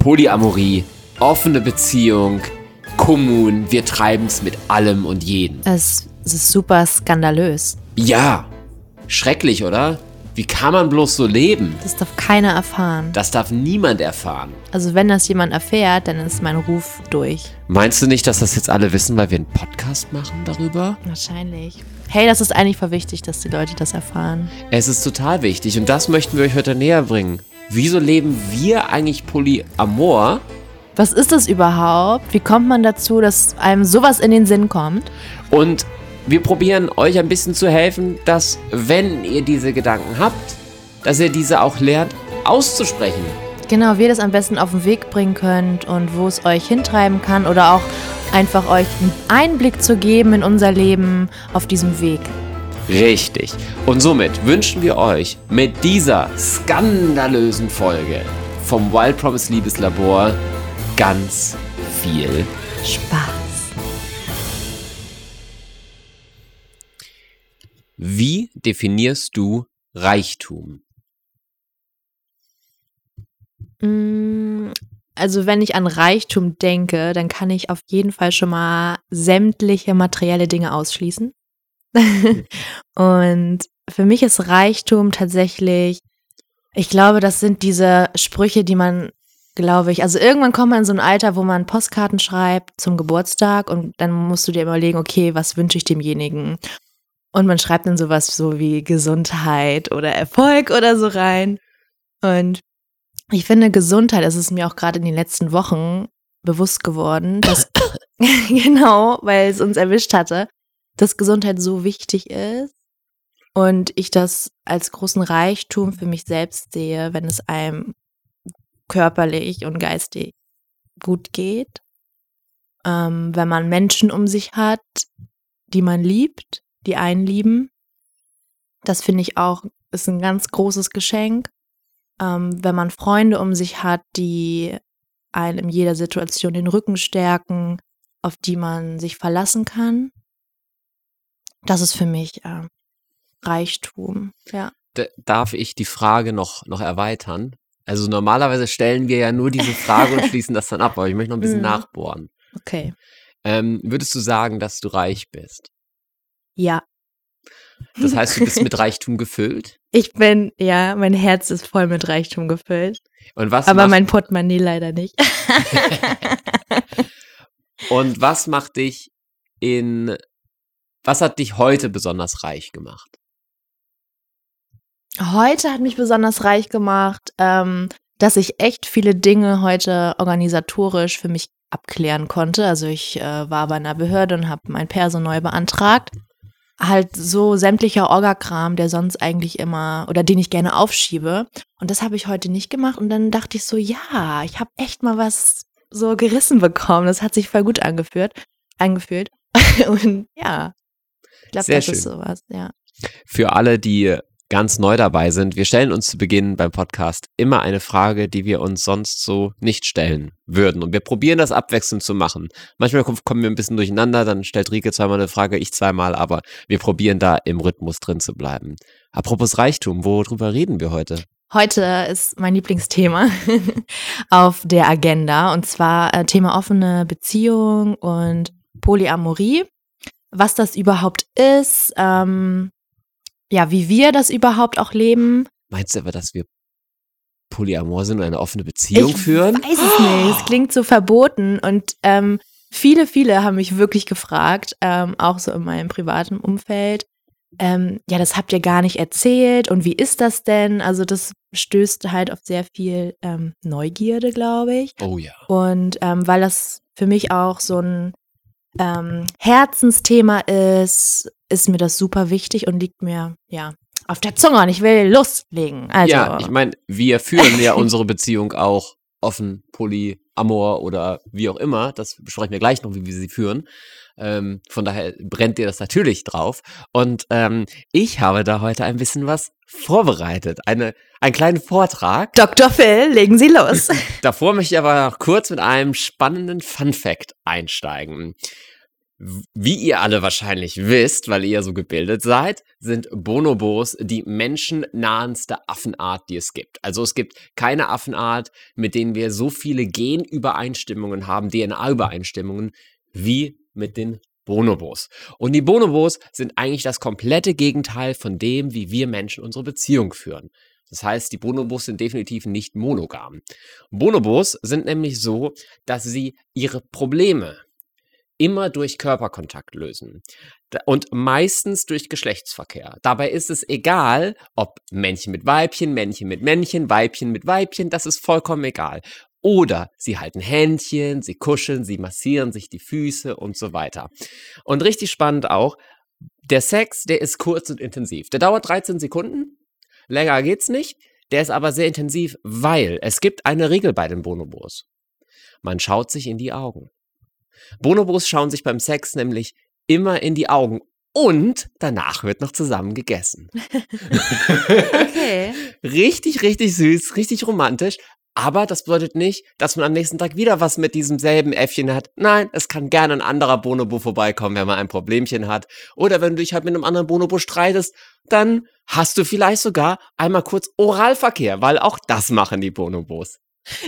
Polyamorie, offene Beziehung, Kommun, wir treiben's mit allem und jedem. Es, es ist super skandalös. Ja, schrecklich, oder? Wie kann man bloß so leben? Das darf keiner erfahren. Das darf niemand erfahren. Also wenn das jemand erfährt, dann ist mein Ruf durch. Meinst du nicht, dass das jetzt alle wissen, weil wir einen Podcast machen darüber? Wahrscheinlich. Hey, das ist eigentlich voll wichtig, dass die Leute das erfahren. Es ist total wichtig und das möchten wir euch heute näher bringen. Wieso leben wir eigentlich Polyamor? Was ist das überhaupt? Wie kommt man dazu, dass einem sowas in den Sinn kommt? Und wir probieren euch ein bisschen zu helfen, dass, wenn ihr diese Gedanken habt, dass ihr diese auch lernt auszusprechen. Genau, wie ihr das am besten auf den Weg bringen könnt und wo es euch hintreiben kann oder auch einfach euch einen Einblick zu geben in unser Leben auf diesem Weg. Richtig. Und somit wünschen wir euch mit dieser skandalösen Folge vom Wild Promise Liebeslabor ganz viel Spaß. Wie definierst du Reichtum? Mm, Also wenn ich an Reichtum denke, dann kann ich auf jeden Fall schon mal sämtliche materielle Dinge ausschließen. Und für mich ist Reichtum tatsächlich, ich glaube, das sind diese Sprüche, die man, glaube ich, also irgendwann kommt man in so ein Alter, wo man Postkarten schreibt zum Geburtstag und dann musst du dir überlegen, okay, was wünsche ich demjenigen? Und man schreibt dann sowas so wie Gesundheit oder Erfolg oder so rein. Und ich finde, Gesundheit, das ist mir auch gerade in den letzten Wochen bewusst geworden, dass, genau, weil es uns erwischt hatte, dass Gesundheit so wichtig ist und ich das als großen Reichtum für mich selbst sehe, wenn es einem körperlich und geistig gut geht, ähm, wenn man Menschen um sich hat, die man liebt, die einen lieben. Das finde ich auch, ist ein ganz großes Geschenk ähm, wenn man Freunde um sich hat, die einem in jeder Situation den Rücken stärken, auf die man sich verlassen kann. Das ist für mich äh, Reichtum, ja. D darf ich die Frage noch, noch erweitern? Also normalerweise stellen wir ja nur diese Frage und schließen das dann ab, aber ich möchte noch ein bisschen Mhm. nachbohren. Okay. Ähm, würdest du sagen, dass du reich bist? Ja. Das heißt, du bist mit Reichtum gefüllt? Ich bin, ja, mein Herz ist voll mit Reichtum gefüllt. Und was, aber mein Portemonnaie leider nicht. und was macht dich in, was hat dich heute besonders reich gemacht? Heute hat mich besonders reich gemacht, ähm, dass ich echt viele Dinge heute organisatorisch für mich abklären konnte. Also ich äh, war bei einer Behörde und habe mein Perso neu beantragt. Halt so sämtlicher Orgakram, der sonst eigentlich immer oder den ich gerne aufschiebe. Und das habe ich heute nicht gemacht. Und dann dachte ich so, ja, ich habe echt mal was so gerissen bekommen. Das hat sich voll gut angeführt, angefühlt. und ja, ich glaube, das schön. ist sowas, ja. Für alle, die ganz neu dabei sind, wir stellen uns zu Beginn beim Podcast immer eine Frage, die wir uns sonst so nicht stellen würden. Und wir probieren das abwechselnd zu machen. Manchmal kom- kommen wir ein bisschen durcheinander, dann stellt Rike zweimal eine Frage, ich zweimal, aber wir probieren da im Rhythmus drin zu bleiben. Apropos Reichtum, worüber reden wir heute? Heute ist mein Lieblingsthema auf der Agenda und zwar äh, Thema offene Beziehung und Polyamorie. Was das überhaupt ist, ähm, ja, wie wir das überhaupt auch leben. Meinst du aber, dass wir Polyamor sind und eine offene Beziehung ich führen? weiß es nicht. Es klingt so verboten und ähm, viele, viele haben mich wirklich gefragt, ähm, auch so in meinem privaten Umfeld. Ähm, ja, das habt ihr gar nicht erzählt und wie ist das denn? Also das stößt halt auf sehr viel ähm, Neugierde, glaube ich. Oh ja. Und ähm, weil das für mich auch so ein ähm, Herzensthema ist, ist mir das super wichtig und liegt mir ja auf der Zunge und ich will loslegen. Also, ja, ich meine, wir führen ja unsere Beziehung auch offen, Polyamor oder wie auch immer. Das besprechen wir gleich noch, wie wir sie führen. Ähm, von daher brennt dir das natürlich drauf. Und ähm, ich habe da heute ein bisschen was vorbereitet. Eine, einen kleinen Vortrag. Dr. Phil, legen Sie los. Davor möchte ich aber noch kurz mit einem spannenden Fun Fact einsteigen. Wie ihr alle wahrscheinlich wisst, weil ihr so gebildet seid, sind Bonobos die menschennahenste Affenart, die es gibt. Also es gibt keine Affenart, mit denen wir so viele Genübereinstimmungen haben, DNA-Übereinstimmungen, wie mit den Bonobos. Und die Bonobos sind eigentlich das komplette Gegenteil von dem, wie wir Menschen unsere Beziehung führen. Das heißt, die Bonobos sind definitiv nicht monogam. Bonobos sind nämlich so, dass sie ihre Probleme immer durch Körperkontakt lösen und meistens durch Geschlechtsverkehr. Dabei ist es egal, ob Männchen mit Weibchen, Männchen mit Männchen, Weibchen mit Weibchen, das ist vollkommen egal. Oder sie halten Händchen, sie kuscheln, sie massieren sich die Füße und so weiter. Und richtig spannend auch, der Sex, der ist kurz und intensiv. Der dauert 13 Sekunden, länger geht's nicht. Der ist aber sehr intensiv, weil es gibt eine Regel bei den Bonobos. Man schaut sich in die Augen. Bonobos schauen sich beim Sex nämlich immer in die Augen und danach wird noch zusammen gegessen. Okay. richtig, richtig süß, richtig romantisch. Aber das bedeutet nicht, dass man am nächsten Tag wieder was mit diesem selben Äffchen hat. Nein, es kann gerne ein anderer Bonobo vorbeikommen, wenn man ein Problemchen hat. Oder wenn du dich halt mit einem anderen Bonobo streitest, dann hast du vielleicht sogar einmal kurz Oralverkehr, weil auch das machen die Bonobos.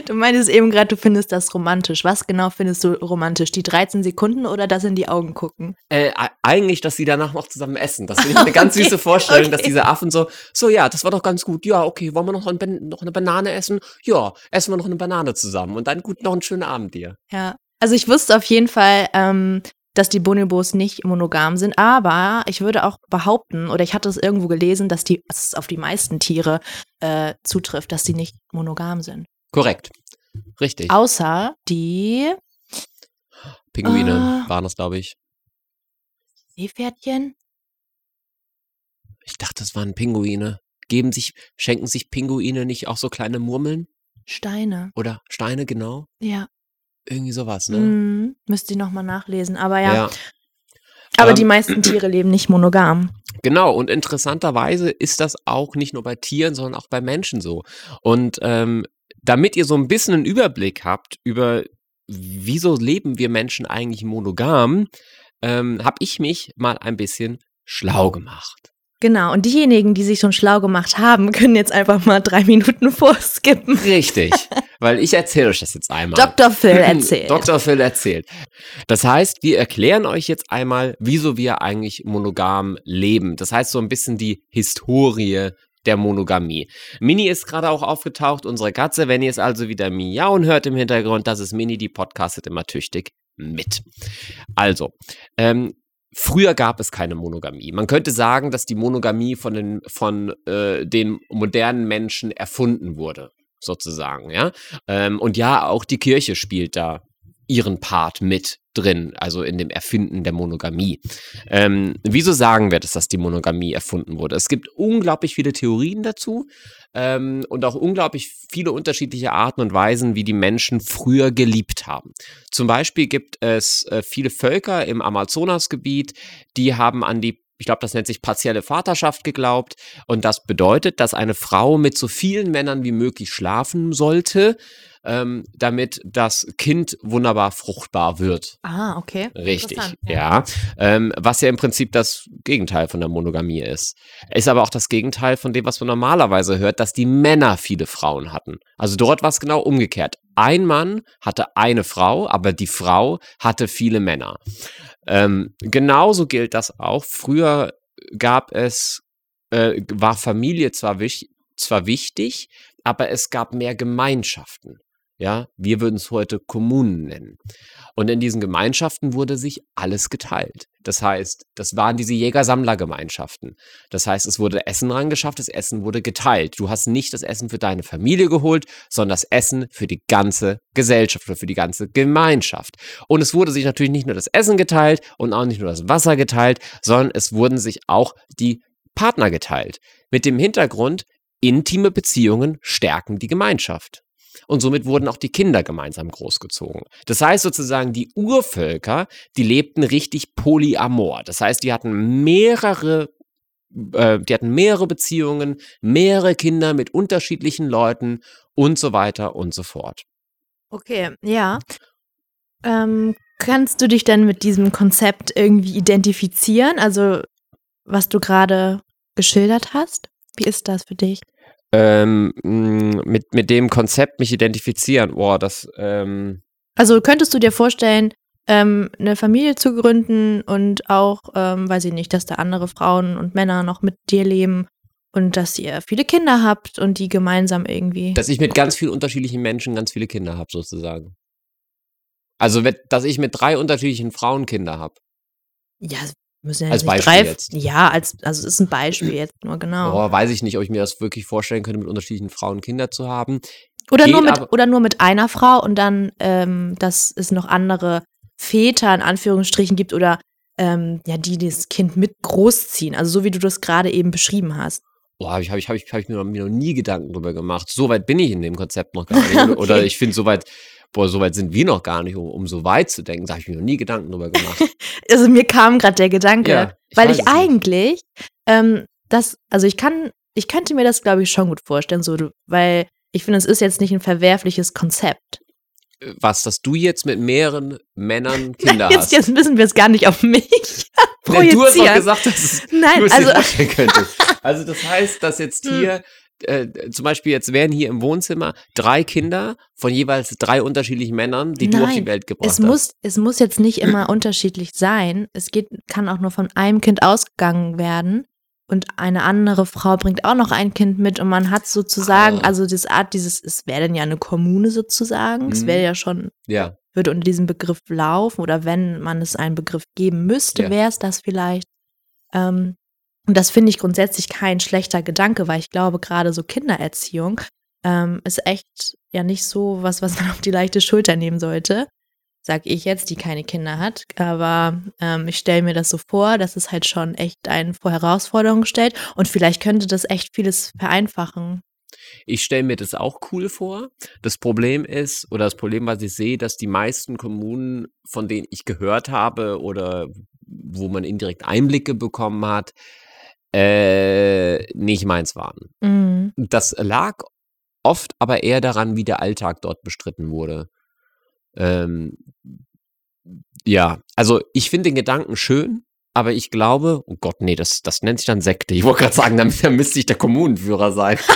Du meintest eben gerade, du findest das romantisch. Was genau findest du romantisch? Die 13 Sekunden oder das in die Augen gucken? Äh, eigentlich, dass sie danach noch zusammen essen. Das finde ich eine ganz Okay, süße Vorstellung, dass okay. diese Affen so, so ja, das war doch ganz gut. Ja, okay, wollen wir noch, ein, noch eine Banane essen? Ja, essen wir noch eine Banane zusammen. Und dann gut, noch einen schönen Abend dir. Ja. Also ich wusste auf jeden Fall, ähm, dass die Bonobos nicht monogam sind, aber ich würde auch behaupten, oder ich hatte es irgendwo gelesen, dass die, dass es auf die meisten Tiere äh, zutrifft, dass die nicht monogam sind. Korrekt. Richtig. Außer die Pinguine Ah. waren das, glaube ich. Seepferdchen. Ich dachte, das waren Pinguine. Geben sich, schenken sich Pinguine nicht auch so kleine Murmeln? Steine. Oder Steine, genau? Ja. Irgendwie sowas, ne? Mhm. Müsste ich nochmal nachlesen. Aber ja. ja. Aber Ähm, die meisten Tiere leben nicht monogam. Genau, und interessanterweise ist das auch nicht nur bei Tieren, sondern auch bei Menschen so. Und ähm, damit ihr so ein bisschen einen Überblick habt über, wieso leben wir Menschen eigentlich monogam, ähm, habe ich mich mal ein bisschen schlau gemacht. Genau. Und diejenigen, die sich schon schlau gemacht haben, können jetzt einfach mal drei Minuten vorskippen. Richtig, weil ich erzähle euch das jetzt einmal. Dr. Phil erzählt. Dr. Phil erzählt. Das heißt, wir erklären euch jetzt einmal, wieso wir eigentlich monogam leben. Das heißt, so ein bisschen die Historie der Monogamie. Mini ist gerade auch aufgetaucht, unsere Katze. Wenn ihr es also wieder miauen hört im Hintergrund, das ist Mini, die podcastet immer tüchtig mit. Also, ähm, Früher gab es keine Monogamie. Man könnte sagen, dass die Monogamie von den, von, äh, den modernen Menschen erfunden wurde, sozusagen. Ja? Ähm, und ja, auch die Kirche spielt da ihren Part mit drin, also in dem Erfinden der Monogamie. Ähm, wieso sagen wir das, dass die Monogamie erfunden wurde? Es gibt unglaublich viele Theorien dazu ähm, und auch unglaublich viele unterschiedliche Arten und Weisen, wie die Menschen früher geliebt haben. Zum Beispiel gibt es äh, viele Völker im Amazonasgebiet, die haben an die ich glaube, das nennt sich partielle Vaterschaft geglaubt. Und das bedeutet, dass eine Frau mit so vielen Männern wie möglich schlafen sollte, ähm, damit das Kind wunderbar fruchtbar wird. Ah, okay. Richtig, Interessant, ja. Ähm, was ja im Prinzip das Gegenteil von der Monogamie ist. Ist aber auch das Gegenteil von dem, was man normalerweise hört, dass die Männer viele Frauen hatten. Also dort war es genau umgekehrt. Ein Mann hatte eine Frau, aber die Frau hatte viele Männer. Ähm, genauso gilt das auch. Früher gab es, äh, war Familie zwar, wich zwar wichtig, aber es gab mehr Gemeinschaften. Ja, wir würden es heute Kommunen nennen. Und in diesen Gemeinschaften wurde sich alles geteilt. Das heißt, das waren diese Jäger-Sammler-Gemeinschaften. Das heißt, es wurde Essen rangeschafft, das Essen wurde geteilt. Du hast nicht das Essen für deine Familie geholt, sondern das Essen für die ganze Gesellschaft oder für die ganze Gemeinschaft. Und es wurde sich natürlich nicht nur das Essen geteilt und auch nicht nur das Wasser geteilt, sondern es wurden sich auch die Partner geteilt. Mit dem Hintergrund, intime Beziehungen stärken die Gemeinschaft. Und somit wurden auch die Kinder gemeinsam großgezogen. Das heißt sozusagen, die Urvölker, die lebten richtig polyamor. Das heißt, die hatten mehrere, äh, die hatten mehrere Beziehungen, mehrere Kinder mit unterschiedlichen Leuten und so weiter und so fort. Okay, ja. Ähm, kannst du dich denn mit diesem Konzept irgendwie identifizieren? Also, was du gerade geschildert hast? Wie ist das für dich? Ähm, mh, mit, mit dem Konzept mich identifizieren. Boah, das, ähm, Also, könntest du dir vorstellen, ähm, eine Familie zu gründen und auch, ähm, weiß ich nicht, dass da andere Frauen und Männer noch mit dir leben und dass ihr viele Kinder habt und die gemeinsam irgendwie. dass ich mit ganz vielen unterschiedlichen Menschen ganz viele Kinder habe, sozusagen. Also, dass ich mit drei unterschiedlichen Frauen Kinder habe. ja, müssen ja Als Beispiel drei. jetzt. Ja, als, also es ist ein Beispiel jetzt nur, genau. Boah, weiß ich nicht, ob ich mir das wirklich vorstellen könnte, mit unterschiedlichen Frauen Kinder zu haben. Oder nur, mit, aber- oder nur mit einer Frau und dann, ähm, dass es noch andere Väter in Anführungsstrichen gibt oder ähm, ja, die das Kind mit großziehen. Also so wie du das gerade eben beschrieben hast. Boah, habe ich, hab ich, hab ich, hab ich mir, noch, mir noch nie Gedanken drüber gemacht. So weit bin ich in dem Konzept noch gar nicht. Oder- Oder Okay. ich finde, so weit, boah, so weit sind wir noch gar nicht, um, um so weit zu denken. Da habe ich mir noch nie Gedanken drüber gemacht. Also mir kam gerade der Gedanke, Ja, ich weil ich eigentlich ähm, das, also ich kann, ich könnte mir das, glaube ich, schon gut vorstellen, so, weil ich finde, es ist jetzt nicht ein verwerfliches Konzept. Was, dass du jetzt mit mehreren Männern Kinder Jetzt, hast. jetzt müssen wir es gar nicht auf mich Nee, du hast doch projizieren. gesagt, dass es, Nein, du es also- dir vorstellen könntest. Also das heißt, dass jetzt Hm. hier, äh, zum Beispiel jetzt wären hier im Wohnzimmer drei Kinder von jeweils drei unterschiedlichen Männern, die du auf die Nein, Welt gebracht Es hast. muss, es muss jetzt nicht immer unterschiedlich sein. Es geht, kann auch nur von einem Kind ausgegangen werden. Und eine andere Frau bringt auch noch ein Kind mit und man hat sozusagen, Ah. also das Art, dieses, es wäre dann ja eine Kommune sozusagen. Es Mhm. wäre ja schon, Ja, würde unter diesem Begriff laufen oder wenn man es einen Begriff geben müsste, Ja. wäre es das vielleicht. Ähm, und das finde ich grundsätzlich kein schlechter Gedanke, weil ich glaube, gerade so Kindererziehung ähm, ist echt ja nicht so was, was man auf die leichte Schulter nehmen sollte. Sag ich jetzt, die keine Kinder hat. Aber ähm, ich stelle mir das so vor, dass es halt schon echt einen vor Herausforderungen stellt. Und vielleicht könnte das echt vieles vereinfachen. ich stelle mir das auch cool vor. Das Problem ist, oder das Problem, was ich sehe, dass die meisten Kommunen, von denen ich gehört habe oder wo man indirekt Einblicke bekommen hat, äh, nicht meins waren. Mhm. Das lag oft aber eher daran, wie der Alltag dort bestritten wurde. Ähm, ja, also ich finde den Gedanken schön, aber ich glaube, oh Gott, nee, das, das nennt sich dann Sekte. Ich wollte gerade sagen, dann, dann müsste ich der Kommunenführer sein.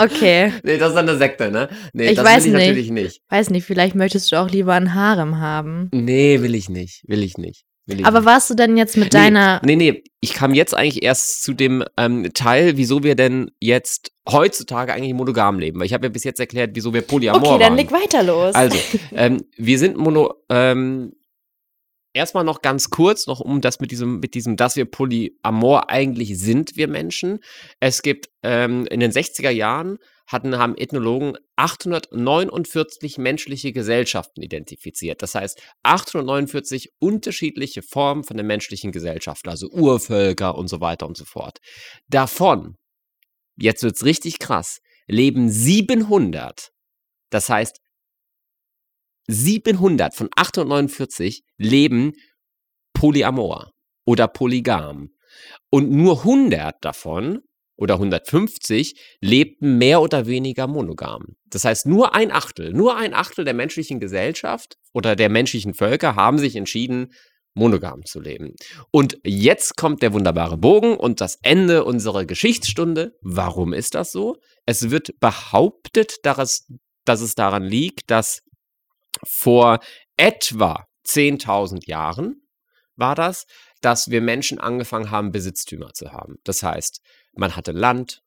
Okay. nee, das ist dann eine Sekte, ne? Nee, Ich das weiß will ich nicht. natürlich nicht. Weiß nicht, vielleicht möchtest du auch lieber ein Harem haben. Nee, will ich nicht. Will ich nicht. Ich Aber warst du denn jetzt mit Nee, deiner. Nee, nee, ich kam jetzt eigentlich erst zu dem ähm, Teil, wieso wir denn jetzt heutzutage eigentlich monogam leben. Weil ich habe ja bis jetzt erklärt, wieso wir Polyamor Okay, dann waren. leg weiter los. Also, ähm, wir sind mono, ähm, erstmal noch ganz kurz, noch um das mit diesem, mit diesem, dass wir Polyamor eigentlich sind, wir Menschen. Es gibt ähm, in den 60er Jahren hatten, haben Ethnologen 849 menschliche Gesellschaften identifiziert. Das heißt, 849 unterschiedliche Formen von der menschlichen Gesellschaft, also Urvölker und so weiter und so fort. Davon, jetzt wird's richtig krass, leben 700. Das heißt, 700 von 849 leben polyamor oder polygam. Und nur 100 davon oder 150 lebten mehr oder weniger monogam. Das heißt, nur ein Achtel, nur ein Achtel der menschlichen Gesellschaft oder der menschlichen Völker haben sich entschieden, monogam zu leben. Und jetzt kommt der wunderbare Bogen und das Ende unserer Geschichtsstunde. Warum ist das so? Es wird behauptet, dass, es daran liegt, dass vor etwa 10.000 Jahren war das, dass wir Menschen angefangen haben, Besitztümer zu haben. Das heißt, man hatte Land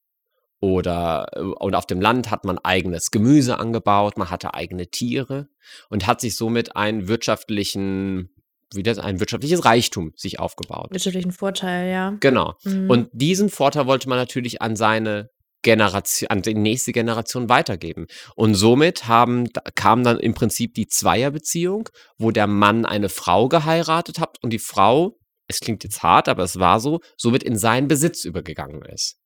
oder äh, und auf dem Land hat man eigenes Gemüse angebaut, man hatte eigene Tiere und hat sich somit einen wirtschaftlichen, wie das, ein wirtschaftliches Reichtum sich aufgebaut. Wirtschaftlichen Vorteil, ja. Genau. Mhm. Und diesen Vorteil wollte man natürlich an seine Generation, an die nächste Generation weitergeben. Und somit haben, kam dann im Prinzip die Zweierbeziehung, wo der Mann eine Frau geheiratet hat und die Frau, es klingt jetzt hart, aber es war so, somit in seinen Besitz übergegangen ist.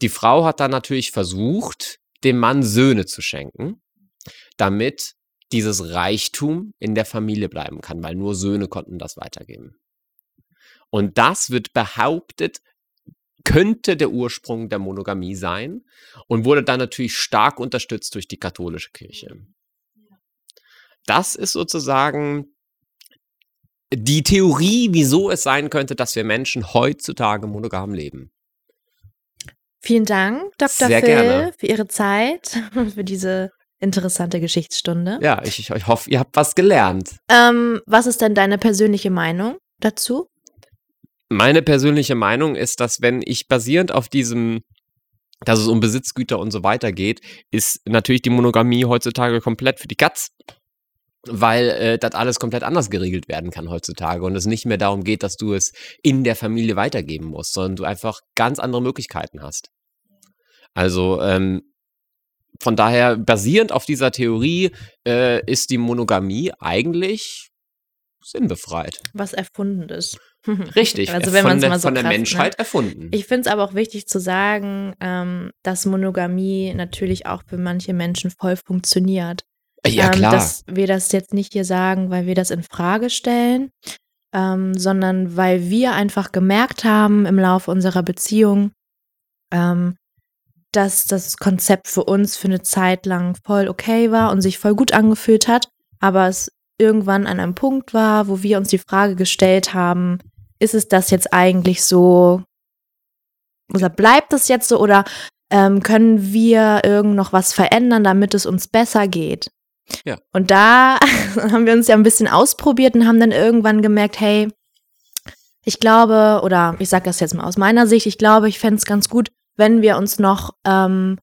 Die Frau hat dann natürlich versucht, dem Mann Söhne zu schenken, damit dieses Reichtum in der Familie bleiben kann, weil nur Söhne konnten das weitergeben. Und das wird behauptet, könnte der Ursprung der Monogamie sein und wurde dann natürlich stark unterstützt durch die katholische Kirche. das ist sozusagen die Theorie, wieso es sein könnte, dass wir Menschen heutzutage monogam leben. Vielen Dank, Dr. Sehr Phil, gerne. für Ihre Zeit und für diese interessante Geschichtsstunde. Ja, ich, ich, ich hoffe, ihr habt was gelernt. Ähm, was ist denn deine persönliche Meinung dazu? Meine persönliche Meinung ist, dass wenn ich basierend auf diesem, dass es um Besitzgüter und so weiter geht, ist natürlich die Monogamie heutzutage komplett für die Katz. Weil äh, das alles komplett anders geregelt werden kann heutzutage und es nicht mehr darum geht, dass du es in der Familie weitergeben musst, sondern du einfach ganz andere Möglichkeiten hast. Also ähm, von daher, basierend auf dieser Theorie, äh, ist die Monogamie eigentlich sinnbefreit. Was erfunden ist. Richtig, Also äh, wenn von, man es der, mal so von der krass Menschheit nennt. erfunden. Ich finde es aber auch wichtig zu sagen, ähm, dass Monogamie natürlich auch für manche Menschen voll funktioniert. ja, ähm, klar. Dass wir das jetzt nicht hier sagen, weil wir das in Frage stellen, ähm, sondern weil wir einfach gemerkt haben im Laufe unserer Beziehung, ähm, dass das Konzept für uns für eine Zeit lang voll okay war und sich voll gut angefühlt hat, aber es irgendwann an einem Punkt war, wo wir uns die Frage gestellt haben, ist es das jetzt eigentlich so, oder bleibt es jetzt so, oder ähm, können wir irgend noch was verändern, damit es uns besser geht? Ja. Und da haben wir uns ja ein bisschen ausprobiert und haben dann irgendwann gemerkt, hey, ich glaube, oder ich sage das jetzt mal aus meiner Sicht, ich glaube, ich fände es ganz gut, wenn wir uns noch ähm,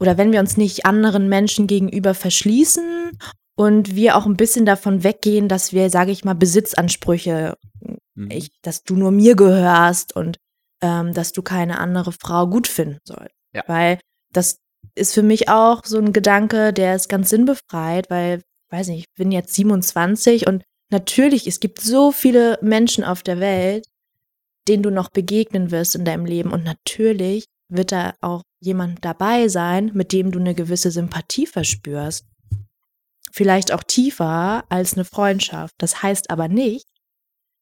oder wenn wir uns nicht anderen Menschen gegenüber verschließen und wir auch ein bisschen davon weggehen, dass wir, sage ich mal, Besitzansprüche, Mhm. ich, dass du nur mir gehörst und ähm, dass du keine andere Frau gut finden sollst. Ja. Weil das ist für mich auch so ein Gedanke, der ist ganz sinnbefreit, weil, weiß nicht, ich bin jetzt 27 und natürlich, es gibt so viele Menschen auf der Welt, denen du noch begegnen wirst in deinem Leben. Und natürlich wird da auch jemand dabei sein, mit dem du eine gewisse Sympathie verspürst. Vielleicht auch tiefer als eine Freundschaft. Das heißt aber nicht,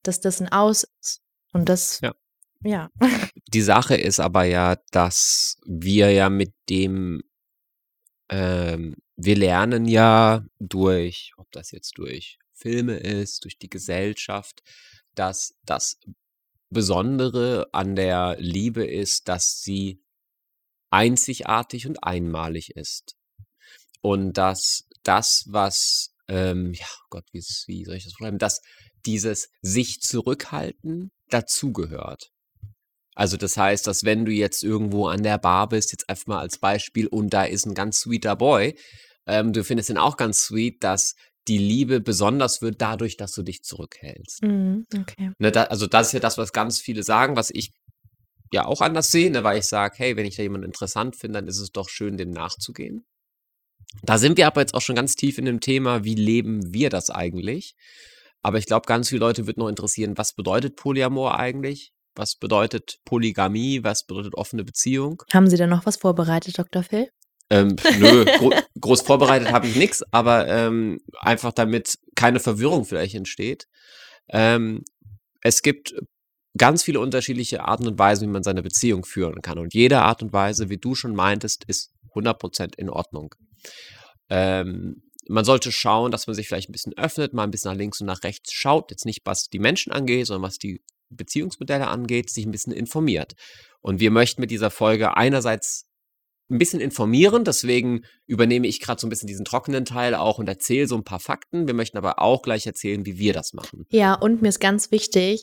dass das ein Aus ist. Und das, Ja. ja. Die Sache ist aber ja, dass wir ja mit dem, ähm, wir lernen ja durch, ob das jetzt durch Filme ist, durch die Gesellschaft, dass das Besondere an der Liebe ist, dass sie einzigartig und einmalig ist. Und dass das, was, ähm, ja, Gott, wie, wie soll ich das beschreiben, dass dieses sich zurückhalten dazugehört. Also das heißt, dass wenn du jetzt irgendwo an der Bar bist, jetzt einfach mal als Beispiel, und da ist ein ganz sweeter Boy, ähm, du findest ihn auch ganz sweet, dass die Liebe besonders wird dadurch, dass du dich zurückhältst. Mhm, okay. Ne, da, also das ist ja das, was ganz viele sagen, was ich ja auch anders sehe, ne, weil ich sage, hey, wenn ich da jemanden interessant finde, dann ist es doch schön, dem nachzugehen. Da sind wir aber jetzt auch schon ganz tief in dem Thema, wie leben wir das eigentlich? Aber ich glaube, ganz viele Leute wird noch interessieren, was bedeutet Polyamor eigentlich? Was bedeutet Polygamie? Was bedeutet offene Beziehung? Haben Sie da noch was vorbereitet, Dr. Phil? Ähm, nö, gro groß vorbereitet habe ich nichts, aber ähm, einfach damit keine Verwirrung vielleicht entsteht. Ähm, es gibt ganz viele unterschiedliche Arten und Weisen, wie man seine Beziehung führen kann. Und jede Art und Weise, wie du schon meintest, ist 100% in Ordnung. Ähm, man sollte schauen, dass man sich vielleicht ein bisschen öffnet, mal ein bisschen nach links und nach rechts schaut. Jetzt nicht, was die Menschen angeht, sondern was die Beziehungsmodelle angeht, sich ein bisschen informiert. Und wir möchten mit dieser Folge einerseits ein bisschen informieren, deswegen übernehme ich gerade so ein bisschen diesen trockenen Teil auch und erzähle so ein paar Fakten. Wir möchten aber auch gleich erzählen, wie wir das machen. Ja, und mir ist ganz wichtig,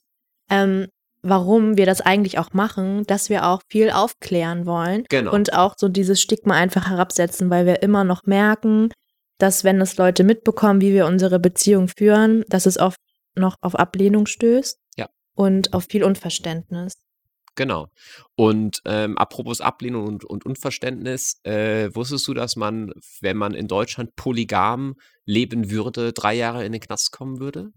ähm, warum wir das eigentlich auch machen, dass wir auch viel aufklären wollen Genau. und auch so dieses Stigma einfach herabsetzen, weil wir immer noch merken, dass wenn es Leute mitbekommen, wie wir unsere Beziehung führen, dass es oft noch auf Ablehnung stößt Ja. und auf viel Unverständnis. Genau. Und ähm, apropos Ablehnung und, und Unverständnis, äh, wusstest du, dass man, wenn man in Deutschland polygam leben würde, drei Jahre in den Knast kommen würde?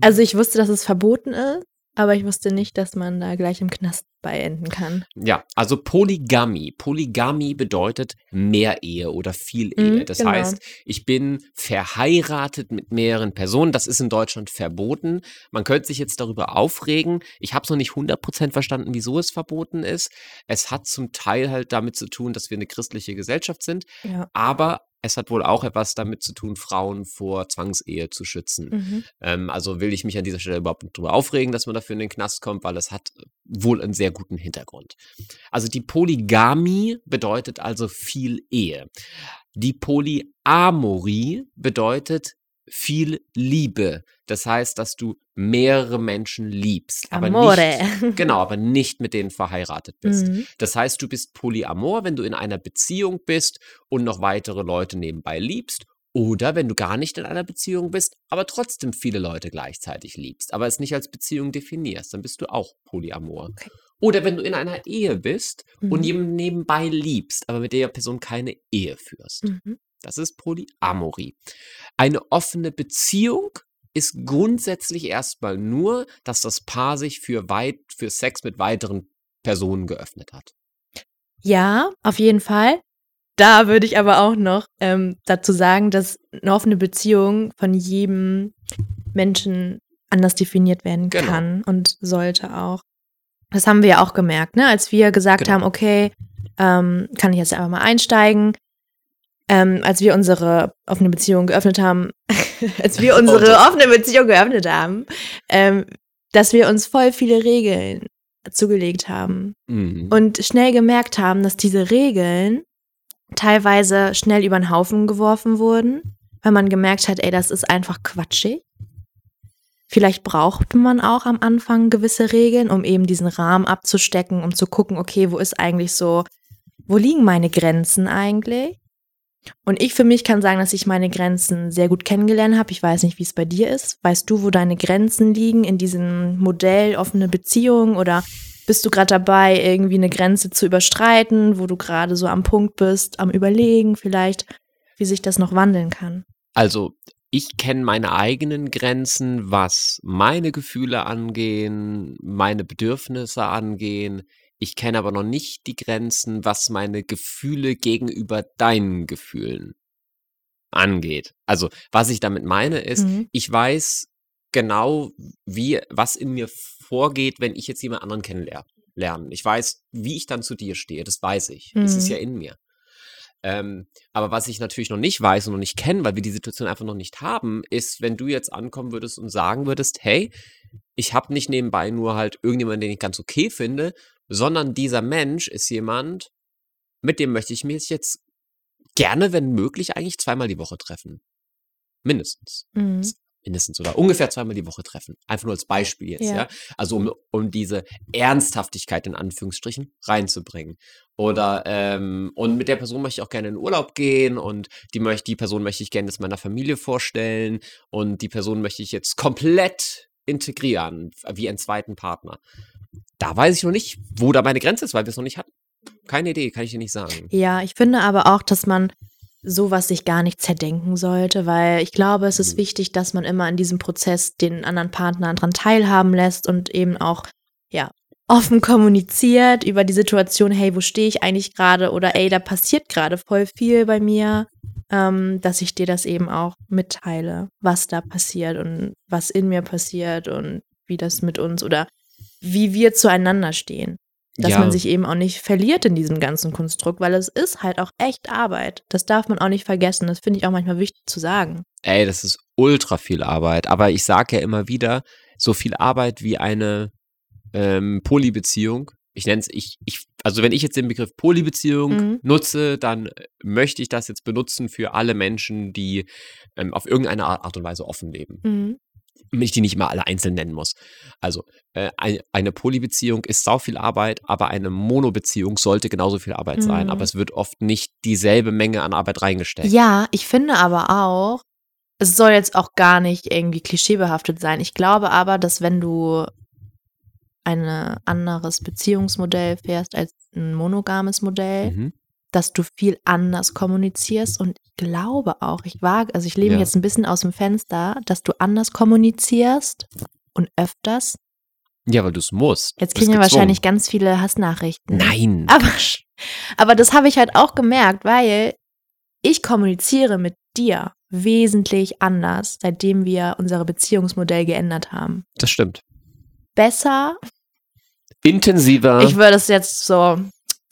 Also ich wusste, dass es verboten ist, aber ich wusste nicht, dass man da gleich im Knast bei enden kann. Ja, also Polygamie. Polygamie bedeutet Mehrehe oder Vielehe. Mhm, das genau. heißt, ich bin verheiratet mit mehreren Personen. Das ist in Deutschland verboten. Man könnte sich jetzt darüber aufregen. Ich habe es noch nicht 100% verstanden, wieso es verboten ist. Es hat zum Teil halt damit zu tun, dass wir eine christliche Gesellschaft sind. Ja. Aber es hat wohl auch etwas damit zu tun, Frauen vor Zwangsehe zu schützen. Mhm. Ähm, also will ich mich an dieser Stelle überhaupt nicht drüber aufregen, dass man dafür in den Knast kommt, weil es hat wohl einen sehr guten Hintergrund. Also die Polygamie bedeutet also viel Ehe. Die Polyamorie bedeutet viel Liebe. Das heißt, dass du mehrere Menschen liebst, aber Amore. nicht, genau, aber nicht mit denen verheiratet bist. Mhm. Das heißt, du bist polyamor, wenn du in einer Beziehung bist und noch weitere Leute nebenbei liebst. Oder wenn du gar nicht in einer Beziehung bist, aber trotzdem viele Leute gleichzeitig liebst, aber es nicht als Beziehung definierst, dann bist du auch polyamor. Okay. Oder wenn du in einer Ehe bist und Mhm. jemanden nebenbei liebst, aber mit der Person keine Ehe führst. Mhm. Das ist Polyamorie. Eine offene Beziehung ist grundsätzlich erstmal nur, dass das Paar sich für weit, für Sex mit weiteren Personen geöffnet hat. Ja, auf jeden Fall. Da würde ich aber auch noch ähm, dazu sagen, dass eine offene Beziehung von jedem Menschen anders definiert werden Genau. kann und sollte auch. Das haben wir ja auch gemerkt, ne? als wir gesagt Genau. haben, okay, ähm, kann ich jetzt einfach mal einsteigen. Ähm, als wir unsere offene Beziehung geöffnet haben, als wir unsere doch. offene Beziehung geöffnet haben, ähm, dass wir uns voll viele Regeln zugelegt haben Mhm. und schnell gemerkt haben, dass diese Regeln teilweise schnell über den Haufen geworfen wurden, weil man gemerkt hat, ey, das ist einfach quatschig. Vielleicht braucht man auch am Anfang gewisse Regeln, um eben diesen Rahmen abzustecken, um zu gucken, okay, wo ist eigentlich so, wo liegen meine Grenzen eigentlich? Und ich für mich kann sagen, dass ich meine Grenzen sehr gut kennengelernt habe. Ich weiß nicht, wie es bei dir ist. Weißt du, wo deine Grenzen liegen in diesem Modell offene Beziehung oder bist du gerade dabei, irgendwie eine Grenze zu überstreiten, wo du gerade so am Punkt bist, am Überlegen vielleicht, wie sich das noch wandeln kann? Also, ich kenne meine eigenen Grenzen, was meine Gefühle angehen, meine Bedürfnisse angehen. Ich kenne aber noch nicht die Grenzen, was meine Gefühle gegenüber deinen Gefühlen angeht. Also, was ich damit meine, ist, Mhm. ich weiß genau, wie, was in mir vorgeht, wenn ich jetzt jemand anderen kennenlerne. Ich weiß, wie ich dann zu dir stehe. Das weiß ich. Das ist Mhm. ja in mir. Ähm, aber was ich natürlich noch nicht weiß und noch nicht kenne, weil wir die Situation einfach noch nicht haben, ist, wenn du jetzt ankommen würdest und sagen würdest, hey, ich habe nicht nebenbei nur halt irgendjemanden, den ich ganz okay finde, sondern dieser Mensch ist jemand, mit dem möchte ich mich jetzt gerne, wenn möglich, eigentlich zweimal die Woche treffen. Mindestens. Mhm. Mindestens oder ungefähr zweimal die Woche treffen. Einfach nur als Beispiel jetzt, ja. Ja. Also um, um diese Ernsthaftigkeit in Anführungsstrichen reinzubringen. Oder ähm, und mit der Person möchte ich auch gerne in Urlaub gehen und die möchte, die Person möchte ich gerne jetzt meiner Familie vorstellen und die Person möchte ich jetzt komplett integrieren, wie einen zweiten Partner. Da weiß ich noch nicht, wo da meine Grenze ist, weil wir es noch nicht hatten. Keine Idee, kann ich dir nicht sagen. Ja, ich finde aber auch, dass man sowas sich gar nicht zerdenken sollte, weil ich glaube, es ist Mhm. wichtig, dass man immer in diesem Prozess den anderen Partner daran teilhaben lässt und eben auch, ja, offen kommuniziert über die Situation, hey, wo stehe ich eigentlich gerade oder ey, da passiert gerade voll viel bei mir, ähm, dass ich dir das eben auch mitteile, was da passiert und was in mir passiert und wie das mit uns oder wie wir zueinander stehen dass Ja. man sich eben auch nicht verliert in diesem ganzen Konstrukt, weil es ist halt auch echt Arbeit. Das darf man auch nicht vergessen. Das finde ich auch manchmal wichtig zu sagen. Ey, das ist ultra viel Arbeit. Aber ich sage ja immer wieder, so viel Arbeit wie eine ähm, Polybeziehung. Ich nenne es, ich, ich, also wenn ich jetzt den Begriff Polybeziehung Mhm. nutze, dann äh, möchte ich das jetzt benutzen für alle Menschen, die ähm, auf irgendeine Art Art und Weise offen leben. Mhm. Wenn ich die nicht mal alle einzeln nennen muss. Also äh, ein, eine Polybeziehung ist sau viel Arbeit, aber eine Monobeziehung sollte genauso viel Arbeit sein. Mhm. Aber es wird oft nicht dieselbe Menge an Arbeit reingesteckt. Ja, ich finde aber auch, es soll jetzt auch gar nicht irgendwie klischeebehaftet sein. Ich glaube aber, dass wenn du ein anderes Beziehungsmodell fährst als ein monogames Modell, Mhm. dass du viel anders kommunizierst und glaube auch, ich wage, also ich lehne Ja. jetzt ein bisschen aus dem Fenster, dass du anders kommunizierst und öfters. Ja, weil du es musst. Jetzt kriegen wir wahrscheinlich ganz viele Hassnachrichten. Nein. Aber, aber das habe ich halt auch gemerkt, weil ich kommuniziere mit dir wesentlich anders, seitdem wir unser Beziehungsmodell geändert haben. Das stimmt. Besser, Intensiver. ich würde es jetzt so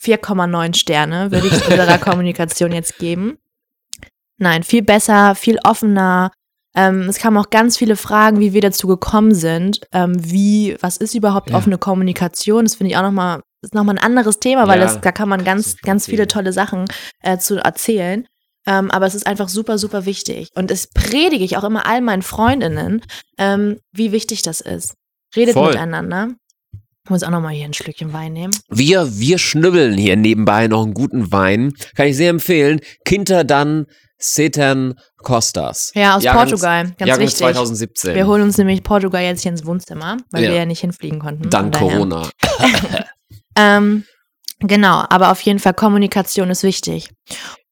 4,9 Sterne, würde ich unserer Kommunikation jetzt geben. Nein, viel besser, viel offener. Ähm, es kamen auch ganz viele Fragen, wie wir dazu gekommen sind. Ähm, wie, was ist überhaupt Ja. offene Kommunikation? Das finde ich auch nochmal, ist nochmal ein anderes Thema, weil Ja, das, da kann man ganz, ganz viele tolle Sachen äh, zu erzählen. Ähm, aber es ist einfach super, super wichtig. Und das predige ich auch immer all meinen Freundinnen, ähm, wie wichtig das ist. Redet Voll. miteinander. Ich muss auch nochmal hier ein Schlückchen Wein nehmen. Wir, wir schnübbeln hier nebenbei noch einen guten Wein. Kann ich sehr empfehlen. Kinter dann Setan Costas. Ja, aus Jahrgangs- Portugal. Ganz Jahrgang wichtig. 2017. Wir holen uns nämlich Portugal jetzt hier ins Wohnzimmer, weil Ja. wir ja nicht hinfliegen konnten. Dank. Corona. Ähm, genau, aber auf jeden Fall Kommunikation ist wichtig.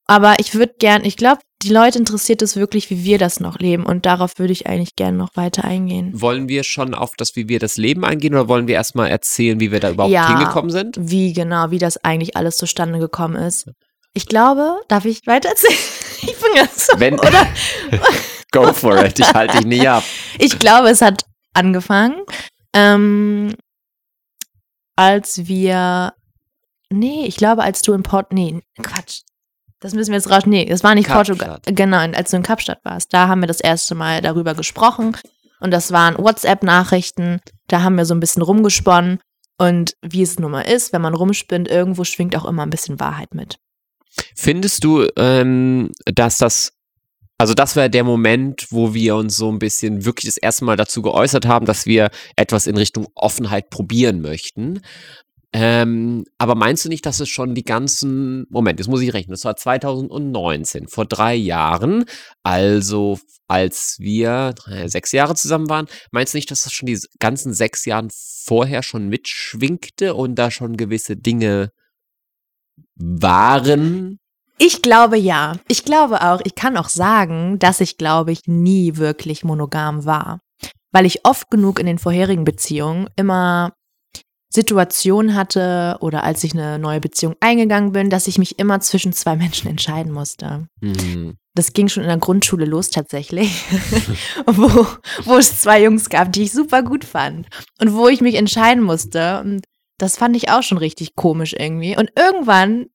Aber ich würde gern, ich glaube, die Leute interessiert es wirklich, wie wir das noch leben und darauf würde ich eigentlich gerne noch weiter eingehen. Wollen wir schon auf das, wie wir das Leben eingehen oder wollen wir erstmal erzählen, wie wir da überhaupt Ja. hingekommen sind? Wie genau, wie das eigentlich alles zustande gekommen ist. Ich glaube, darf ich weiter erzählen? Ich bin ganz Wenn- oder? Go for it, ich halte dich nicht ab. Ich glaube, es hat angefangen, ähm, als wir, nee, ich glaube, als du in Port, nee, Quatsch. Das müssen wir jetzt raus. Nee, das war nicht Kapstadt. Portugal. Genau, als du in Kapstadt warst. Da haben wir das erste Mal darüber gesprochen. Und das waren WhatsApp-Nachrichten. Da haben wir so ein bisschen rumgesponnen. Und wie es nun mal ist, wenn man rumspinnt, irgendwo schwingt auch immer ein bisschen Wahrheit mit. Findest du, ähm, dass das, also das wäre der Moment, wo wir uns so ein bisschen wirklich das erste Mal dazu geäußert haben, dass wir etwas in Richtung Offenheit probieren möchten. Ähm, aber meinst du nicht, dass es schon die ganzen, Moment, jetzt muss ich rechnen, das war 2019, vor drei Jahren, also als wir äh, sechs Jahre zusammen waren, meinst du nicht, dass das schon die ganzen sechs Jahren vorher schon mitschwingte und da schon gewisse Dinge waren? Ich glaube ja. Ich glaube auch, ich kann auch sagen, dass ich, glaube ich, nie wirklich monogam war. Weil ich oft genug in den vorherigen Beziehungen immer Situationen hatte oder als ich eine neue Beziehung eingegangen bin, dass ich mich immer zwischen zwei Menschen entscheiden musste. Mhm. Das ging schon in der Grundschule los tatsächlich, wo, wo es zwei Jungs gab, die ich super gut fand und wo ich mich entscheiden musste. Und das fand ich auch schon richtig komisch irgendwie. Und irgendwann,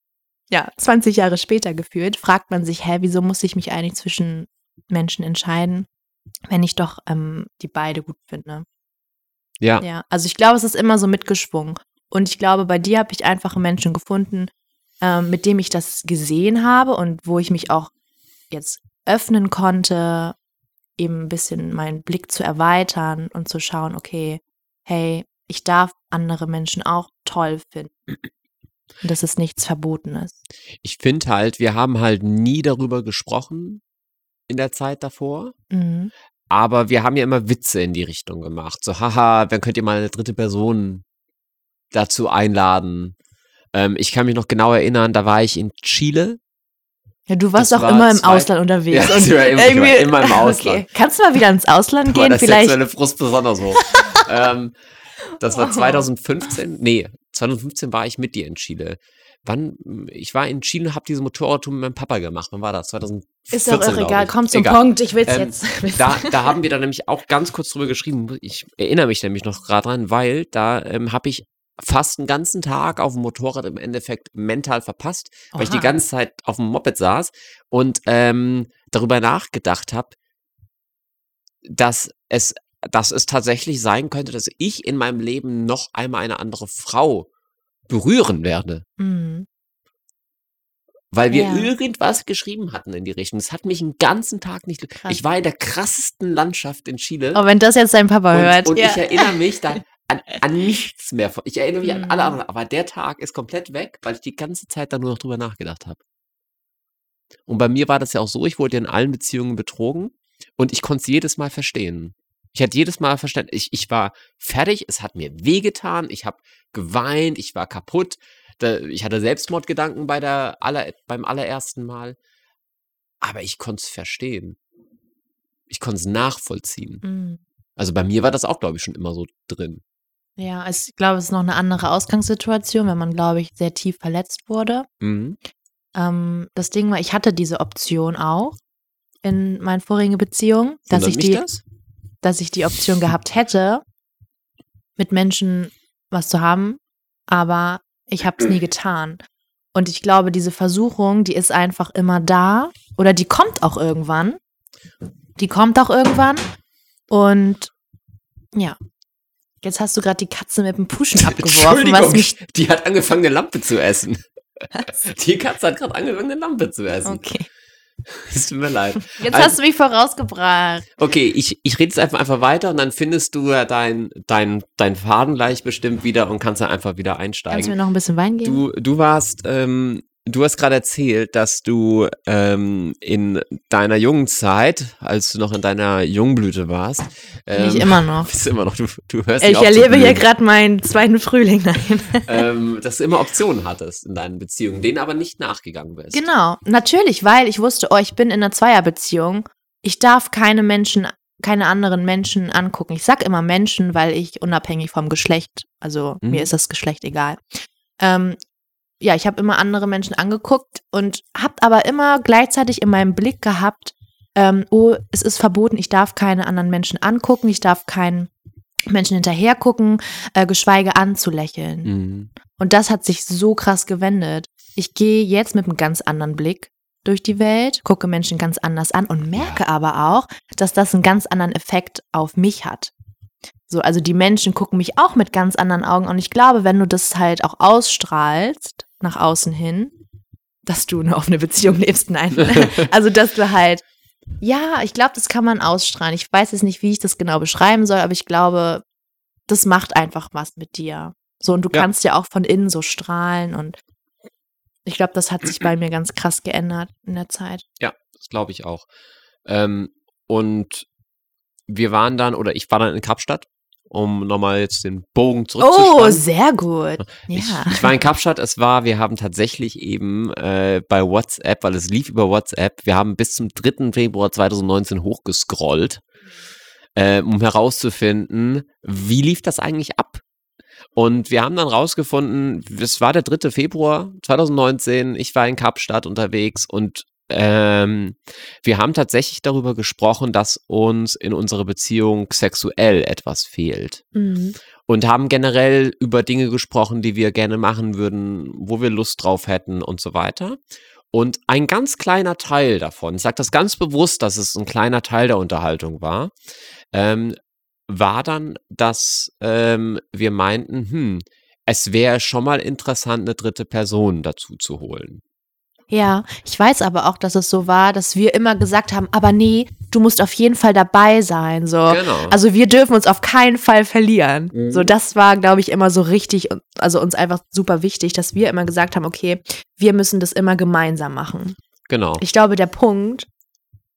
ja, 20 Jahre später gefühlt, fragt man sich, hä, wieso muss ich mich eigentlich zwischen Menschen entscheiden, wenn ich doch ähm, die beide gut finde? Ja. Ja, also ich glaube, es ist immer so mitgeschwungen. Und ich glaube, bei dir habe ich einfach einen Menschen gefunden, ähm, mit dem ich das gesehen habe und wo ich mich auch jetzt öffnen konnte, eben ein bisschen meinen Blick zu erweitern und zu schauen, okay, hey, ich darf andere Menschen auch toll finden. Und dass es nichts Verbotenes. Ich finde halt, wir haben halt nie darüber gesprochen in der Zeit davor. Mhm. Aber wir haben ja immer Witze in die Richtung gemacht. So, haha, dann könnt ihr mal eine dritte Person dazu einladen. Ähm, ich kann mich noch genau erinnern, da war ich in Chile. Ja, du warst Das auch war immer im Ausland unterwegs. Ja, ich war immer- ich war immer im Ausland. Okay. Kannst du mal wieder ins Ausland Da war gehen? der Vielleicht. sexuelle Frust besonders hoch. ähm, das war Oh. 2015. Nee, 2015 war ich mit dir in Chile. Wann? Ich war in Chile und habe diese Motorradtour mit meinem Papa gemacht. Wann war das? 2014. Ist doch auch egal. Komm zum Egal. Punkt. Ich will's Ähm, jetzt. Da, da haben wir dann nämlich auch ganz kurz drüber geschrieben. Ich erinnere mich nämlich noch gerade dran, weil da ähm, habe ich fast einen ganzen Tag auf dem Motorrad im Endeffekt mental verpasst, weil ich die Oha. ganze Zeit auf dem Moped saß und ähm, darüber nachgedacht habe, dass es, dass es tatsächlich sein könnte, dass ich in meinem Leben noch einmal eine andere Frau berühren werde. Mhm. Weil wir Ja. irgendwas geschrieben hatten in die Richtung. Es hat mich einen ganzen Tag nicht. Krass. Ich war in der krassesten Landschaft in Chile. Oh, wenn das jetzt dein Papa Und, hört. und ja. ich erinnere mich da an, an nichts mehr. Ich erinnere mich an alle Mhm. anderen, aber der Tag ist komplett weg, weil ich die ganze Zeit da nur noch drüber nachgedacht habe. Und bei mir war das ja auch so, ich wurde ja in allen Beziehungen betrogen und ich konnte es jedes Mal verstehen. Ich hatte jedes Mal verstanden, ich, ich war fertig, es hat mir wehgetan, ich habe geweint, ich war kaputt, da, ich hatte Selbstmordgedanken bei der aller, beim allerersten Mal, aber ich konnte es verstehen. Ich konnte es nachvollziehen. Mhm. Also bei mir war das auch, glaube ich, schon immer so drin. Ja, es- ich glaube, es ist noch eine andere Ausgangssituation, wenn man, glaube ich, sehr tief verletzt wurde. Mhm. Ähm, das Ding war, ich hatte diese Option auch in meinen vorigen Beziehungen, dass Wundert ich, die, das? Dass ich die Option gehabt hätte, mit Menschen was zu haben, aber ich habe es nie getan. Und ich glaube, diese Versuchung, die ist einfach immer da oder die kommt auch irgendwann. Die kommt auch irgendwann. Und ja, jetzt hast du gerade die Katze mit dem Puschen abgeworfen, was mich. Die hat angefangen, eine Lampe zu essen. Was? Die Katze hat gerade angefangen, eine Lampe zu essen. Okay. Es tut mir leid. Jetzt also, hast du mich vorausgebracht. Okay, ich, ich rede jetzt einfach, einfach weiter und dann findest du ja dein, dein, dein Faden gleich bestimmt wieder und kannst dann einfach wieder einsteigen. Kannst du mir noch ein bisschen Wein geben? Du, du warst ähm, Du hast gerade erzählt, dass du ähm, in deiner jungen Zeit, als du noch in deiner Jungblüte warst, ähm, nicht immer noch. Bist immer noch. Du, du hörst Ich erlebe hier gerade meinen zweiten Frühling. Nein. Ähm, dass du immer Optionen hattest in deinen Beziehungen, denen aber nicht nachgegangen bist. Genau, natürlich, weil ich wusste, oh, ich bin in einer Zweierbeziehung. Ich darf keine Menschen, keine anderen Menschen angucken. Ich sag immer Menschen, weil ich unabhängig vom Geschlecht, also mhm. mir ist das Geschlecht egal. Ähm, ja, ich habe immer andere Menschen angeguckt und habe aber immer gleichzeitig in meinem Blick gehabt, ähm, oh, es ist verboten, ich darf keine anderen Menschen angucken, ich darf keinen Menschen hinterher gucken, äh, geschweige anzulächeln. Mhm. Und das hat sich so krass gewendet. Ich gehe jetzt mit einem ganz anderen Blick durch die Welt, gucke Menschen ganz anders an und merke aber auch, dass das einen ganz anderen Effekt auf mich hat. So, also die Menschen gucken mich auch mit ganz anderen Augen und ich glaube, wenn du das halt auch ausstrahlst, nach außen hin, dass du eine offene Beziehung lebst. Nein. also, dass du halt, ja, ich glaube, das kann man ausstrahlen. Ich weiß jetzt nicht, wie ich das genau beschreiben soll, aber ich glaube, das macht einfach was mit dir. So, und du ja. kannst ja auch von innen so strahlen und ich glaube, das hat sich bei mir ganz krass geändert in der Zeit. Ja, das glaube ich auch. Ähm, und wir waren dann, oder ich war dann in Kapstadt um nochmal jetzt den Bogen zurückzuspannen. Oh, sehr gut. Ja. Ich, ich, war in Kapstadt, es war, wir haben tatsächlich eben äh, bei WhatsApp, weil es lief über WhatsApp, wir haben bis zum 3. Februar 2019 hochgescrollt, äh, um herauszufinden, wie lief das eigentlich ab? Und wir haben dann rausgefunden, es war der 3. Februar 2019, ich war in Kapstadt unterwegs und ähm, wir haben tatsächlich darüber gesprochen, dass uns in unserer Beziehung sexuell etwas fehlt. Mhm. Und haben generell über Dinge gesprochen, die wir gerne machen würden, wo wir Lust drauf hätten und so weiter. Und ein ganz kleiner Teil davon, ich sage das ganz bewusst, dass es ein kleiner Teil der Unterhaltung war, ähm, war dann, dass ähm, wir meinten, hm, es wäre schon mal interessant, eine dritte Person dazu zu holen. Ja, ich weiß aber auch, dass es so war, dass wir immer gesagt haben, aber nee, du musst auf jeden Fall dabei sein. So. Genau. Also wir dürfen uns auf keinen Fall verlieren. Mhm. So, das war, glaube ich, immer so richtig, also uns einfach super wichtig, dass wir immer gesagt haben, okay, wir müssen das immer gemeinsam machen. Genau. Ich glaube, der Punkt,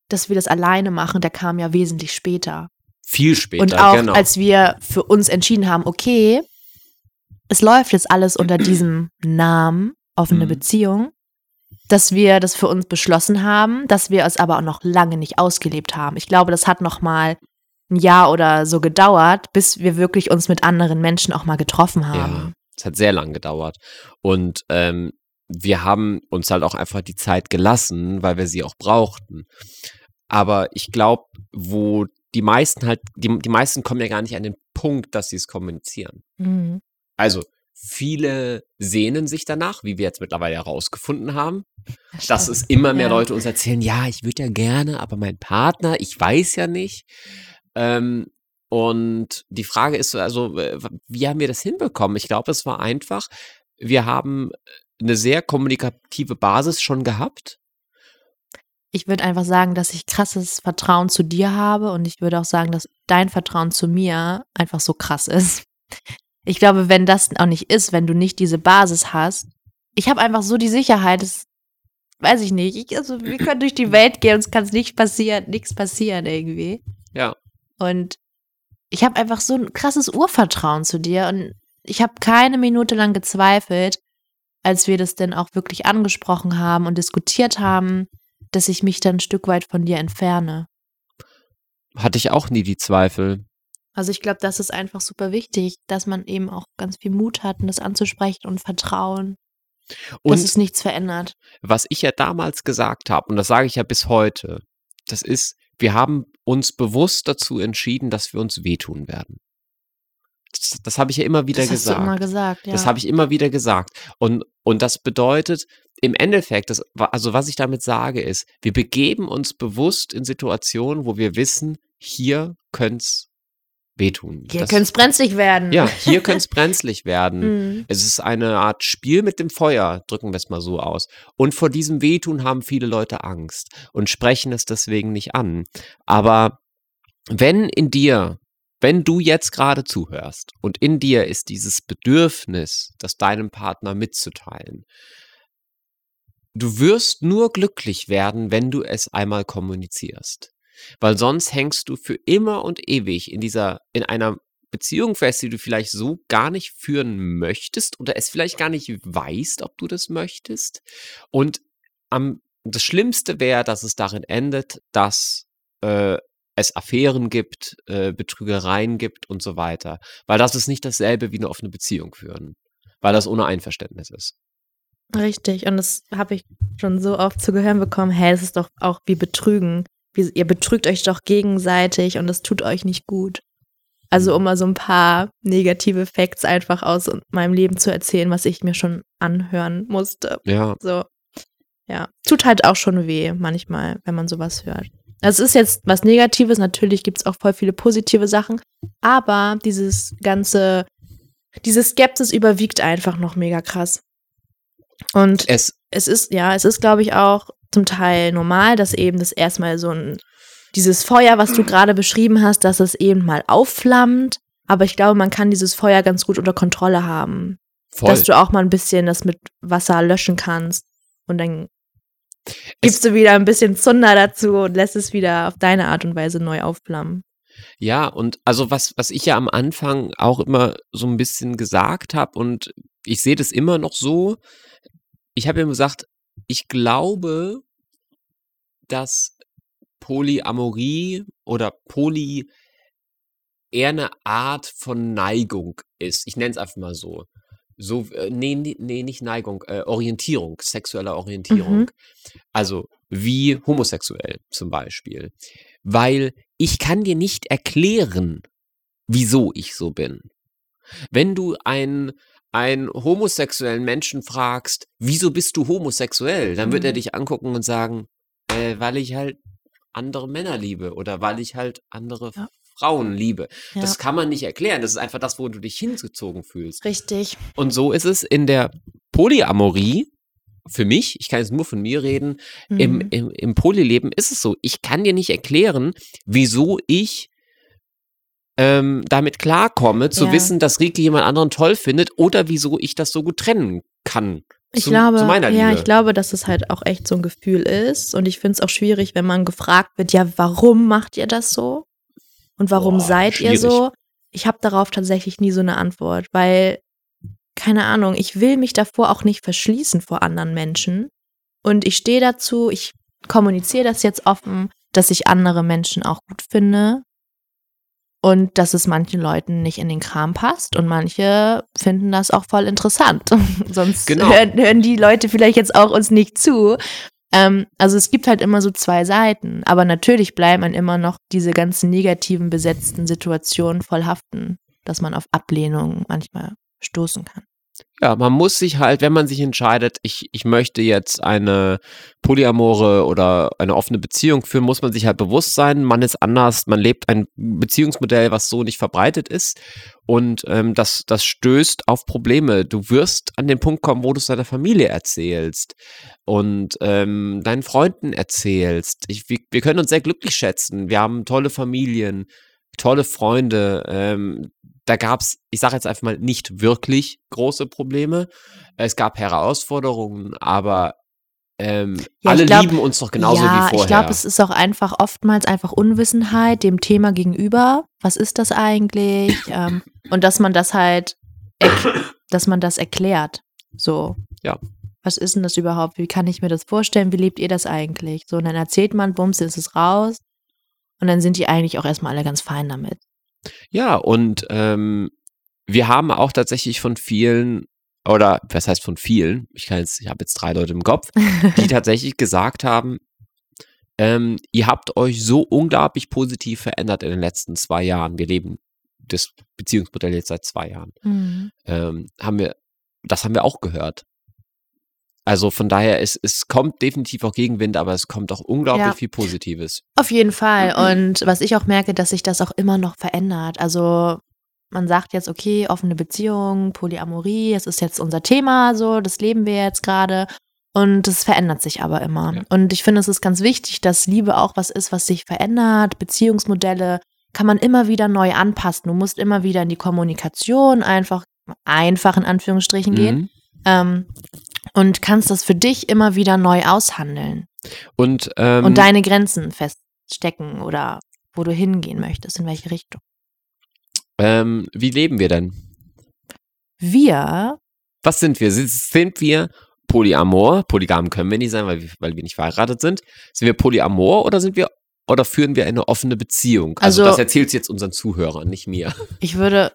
dass wir das alleine machen, der kam ja wesentlich später. Viel später. Und auch genau. als wir für uns entschieden haben, okay, es läuft jetzt alles unter diesem Namen offene mhm. Beziehung dass wir das für uns beschlossen haben, dass wir es aber auch noch lange nicht ausgelebt haben. Ich glaube, das hat noch mal ein Jahr oder so gedauert, bis wir wirklich uns mit anderen Menschen auch mal getroffen haben. Ja, es hat sehr lang gedauert. Und ähm, wir haben uns halt auch einfach die Zeit gelassen, weil wir sie auch brauchten. Aber ich glaube, wo die meisten halt, die, die meisten kommen ja gar nicht an den Punkt, dass sie es kommunizieren. Mhm. Also Viele sehnen sich danach, wie wir jetzt mittlerweile herausgefunden haben, Stimmt. dass es immer mehr ja. Leute uns erzählen, ja, ich würde ja gerne, aber mein Partner, ich weiß ja nicht. Ähm, und die Frage ist also, wie haben wir das hinbekommen? Ich glaube, es war einfach, wir haben eine sehr kommunikative Basis schon gehabt. Ich würde einfach sagen, dass ich krasses Vertrauen zu dir habe und ich würde auch sagen, dass dein Vertrauen zu mir einfach so krass ist. Ich glaube, wenn das auch nicht ist, wenn du nicht diese Basis hast, ich habe einfach so die Sicherheit, das weiß ich nicht. Ich, also, wir können durch die Welt gehen, uns kann es nicht passieren, nichts passieren irgendwie. Ja. Und ich habe einfach so ein krasses Urvertrauen zu dir und ich habe keine Minute lang gezweifelt, als wir das denn auch wirklich angesprochen haben und diskutiert haben, dass ich mich dann ein Stück weit von dir entferne. Hatte ich auch nie die Zweifel. Also ich glaube, das ist einfach super wichtig, dass man eben auch ganz viel Mut hat, das anzusprechen und Vertrauen. Und dass es nichts verändert. Was ich ja damals gesagt habe, und das sage ich ja bis heute, das ist, wir haben uns bewusst dazu entschieden, dass wir uns wehtun werden. Das, das habe ich ja immer wieder das gesagt. Hast du immer gesagt, ja. Das habe ich immer wieder gesagt. Und, und das bedeutet im Endeffekt, das, also was ich damit sage, ist, wir begeben uns bewusst in Situationen, wo wir wissen, hier könnte es wehtun. Hier könnte es brenzlig werden. ja, hier könnte es brenzlig werden. Mhm. Es ist eine Art Spiel mit dem Feuer, drücken wir es mal so aus. Und vor diesem Wehtun haben viele Leute Angst und sprechen es deswegen nicht an. Aber wenn in dir, wenn du jetzt gerade zuhörst und in dir ist dieses Bedürfnis, das deinem Partner mitzuteilen, du wirst nur glücklich werden, wenn du es einmal kommunizierst. Weil sonst hängst du für immer und ewig in dieser, in einer Beziehung fest, die du vielleicht so gar nicht führen möchtest oder es vielleicht gar nicht weißt, ob du das möchtest. Und am, das Schlimmste wäre, dass es darin endet, dass äh, es Affären gibt, äh, Betrügereien gibt und so weiter. Weil das ist nicht dasselbe wie eine offene Beziehung führen. Weil das ohne Einverständnis ist. Richtig. Und das habe ich schon so oft zu gehören bekommen. Hey, es ist doch auch wie Betrügen. Ihr betrügt euch doch gegenseitig und das tut euch nicht gut. Also um mal so ein paar negative Facts einfach aus meinem Leben zu erzählen, was ich mir schon anhören musste. Ja, So, ja. Tut halt auch schon weh manchmal, wenn man sowas hört. Es ist jetzt was Negatives, natürlich gibt es auch voll viele positive Sachen, aber dieses ganze, diese Skepsis überwiegt einfach noch mega krass. Und es, es ist, ja, es ist, glaube ich, auch zum Teil normal, dass eben das erstmal so ein, dieses Feuer, was du gerade beschrieben hast, dass es eben mal aufflammt. Aber ich glaube, man kann dieses Feuer ganz gut unter Kontrolle haben. voll. Dass du auch mal ein bisschen das mit Wasser löschen kannst. Und dann Es- gibst du wieder ein bisschen Zunder dazu und lässt es wieder auf deine Art und Weise neu aufflammen. Ja, und also was, was ich ja am Anfang auch immer so ein bisschen gesagt habe und ich sehe das immer noch so, ich habe ihm gesagt, ich glaube, dass Polyamorie oder Poly eher eine Art von Neigung ist. Ich nenne es einfach mal so. So, äh, nee, nee, nicht Neigung, äh, Orientierung, sexuelle Orientierung. Mhm. Also wie homosexuell zum Beispiel. Weil ich kann dir nicht erklären, wieso ich so bin. Wenn du einen, einen homosexuellen Menschen fragst, wieso bist du homosexuell, dann wird er Mhm. dich angucken und sagen, äh, weil ich halt andere Männer liebe oder weil ich halt andere Ja. Frauen liebe. Ja. Das kann man nicht erklären. Das ist einfach das, wo du dich hingezogen fühlst. Richtig. Und so ist es in der Polyamorie. Für mich, ich kann jetzt nur von mir reden, im, Mhm. im, im Polyleben ist es so. Ich kann dir nicht erklären, wieso ich ähm, damit klarkomme, zu Ja. wissen, dass Rike jemand anderen toll findet oder wieso ich das so gut trennen kann. Ich zu, glaube, zu meiner ja, Liebe. ich glaube, dass es halt auch echt so ein Gefühl ist. Und ich finde es auch schwierig, wenn man gefragt wird, ja, warum macht ihr das so? Und warum Boah, seid ihr schwierig. so? Ich habe darauf tatsächlich nie so eine Antwort, weil, keine Ahnung, ich will mich davor auch nicht verschließen vor anderen Menschen. Und ich stehe dazu, ich kommuniziere das jetzt offen, dass ich andere Menschen auch gut finde. Und dass es manchen Leuten nicht in den Kram passt und manche finden das auch voll interessant. Sonst Genau. hören, hören die Leute vielleicht jetzt auch uns nicht zu. Ähm, also es gibt halt immer so zwei Seiten. Aber natürlich bleiben man immer noch diese ganzen negativen besetzten Situationen voll haften, dass man auf Ablehnung manchmal stoßen kann. Ja, man muss sich halt, wenn man sich entscheidet, ich, ich möchte jetzt eine polyamore oder eine offene Beziehung führen, muss man sich halt bewusst sein, man ist anders, man lebt ein Beziehungsmodell, was so nicht verbreitet ist und ähm, das, das stößt auf Probleme. Du wirst an den Punkt kommen, wo du es deiner Familie erzählst und ähm, deinen Freunden erzählst. Ich, wir, wir können uns sehr glücklich schätzen. Wir haben tolle Familien, tolle Freunde. Ähm, da gab es, ich sage jetzt einfach mal, nicht wirklich große Probleme. Es gab Herausforderungen, aber ähm, Ja, alle glaub- lieben uns doch genauso ja, wie vorher. ich glaube, es ist auch einfach oftmals einfach Unwissenheit dem Thema gegenüber. Was ist das eigentlich? ähm, und dass man das halt, dass man das erklärt. So. Ja. Was ist denn das überhaupt? Wie kann ich mir das vorstellen? Wie lebt ihr das eigentlich? So, und dann erzählt man, bums, ist es raus. Und dann sind die eigentlich auch erstmal alle ganz fein damit. Ja, und ähm, wir haben auch tatsächlich von vielen, oder was heißt von vielen, ich kann jetzt, ich habe jetzt drei Leute im Kopf, die tatsächlich gesagt haben, ähm, ihr habt euch so unglaublich positiv verändert in den letzten zwei Jahren. Wir leben das Beziehungsmodell jetzt seit zwei Jahren. Mhm. Ähm, haben wir, das haben wir auch gehört. Also von daher, es, es kommt definitiv auch Gegenwind, aber es kommt auch unglaublich Ja. viel Positives. Auf jeden Fall. Und was ich auch merke, dass sich das auch immer noch verändert. Also man sagt jetzt, okay, offene Beziehung, Polyamorie, es ist jetzt unser Thema, so, das leben wir jetzt gerade. Und es verändert sich aber immer. Ja. Und ich finde, es ist ganz wichtig, dass Liebe auch was ist, was sich verändert. Beziehungsmodelle kann man immer wieder neu anpassen. Du musst immer wieder in die Kommunikation einfach, einfach in Anführungsstrichen gehen. Mhm. Ähm, und kannst das für dich immer wieder neu aushandeln Und, ähm, und deine Grenzen feststecken oder wo du hingehen möchtest, in welche Richtung. ähm, wie leben wir denn? Wir, Was sind wir? Sind, wir Polyamor? Polygam können wir nicht sein, weil wir, weil wir nicht verheiratet sind. Sind wir Polyamor oder sind wir oder führen wir eine offene Beziehung? Also, Also- das erzählst du jetzt unseren Zuhörern, nicht mir. ich würde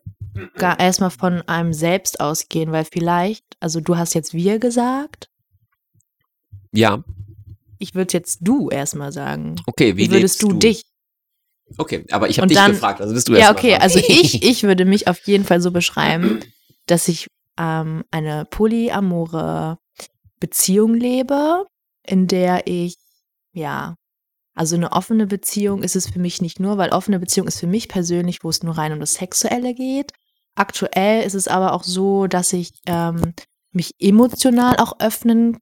gar erstmal von einem selbst ausgehen, weil vielleicht, also du hast jetzt wir gesagt, Ja, ich würde jetzt du erstmal sagen. okay. Wie, Wie würdest du, dich? Okay, aber ich habe dich dann- gefragt, also bist du Ja, erst mal okay, dran. also ich, ich würde mich auf jeden Fall so beschreiben, dass ich ähm, eine polyamore Beziehung lebe, in der ich, ja, also eine offene Beziehung ist es für mich nicht nur, weil offene Beziehung ist für mich persönlich, wo es nur rein um das Sexuelle geht. Aktuell ist es aber auch so, dass ich ähm, mich emotional auch öffnen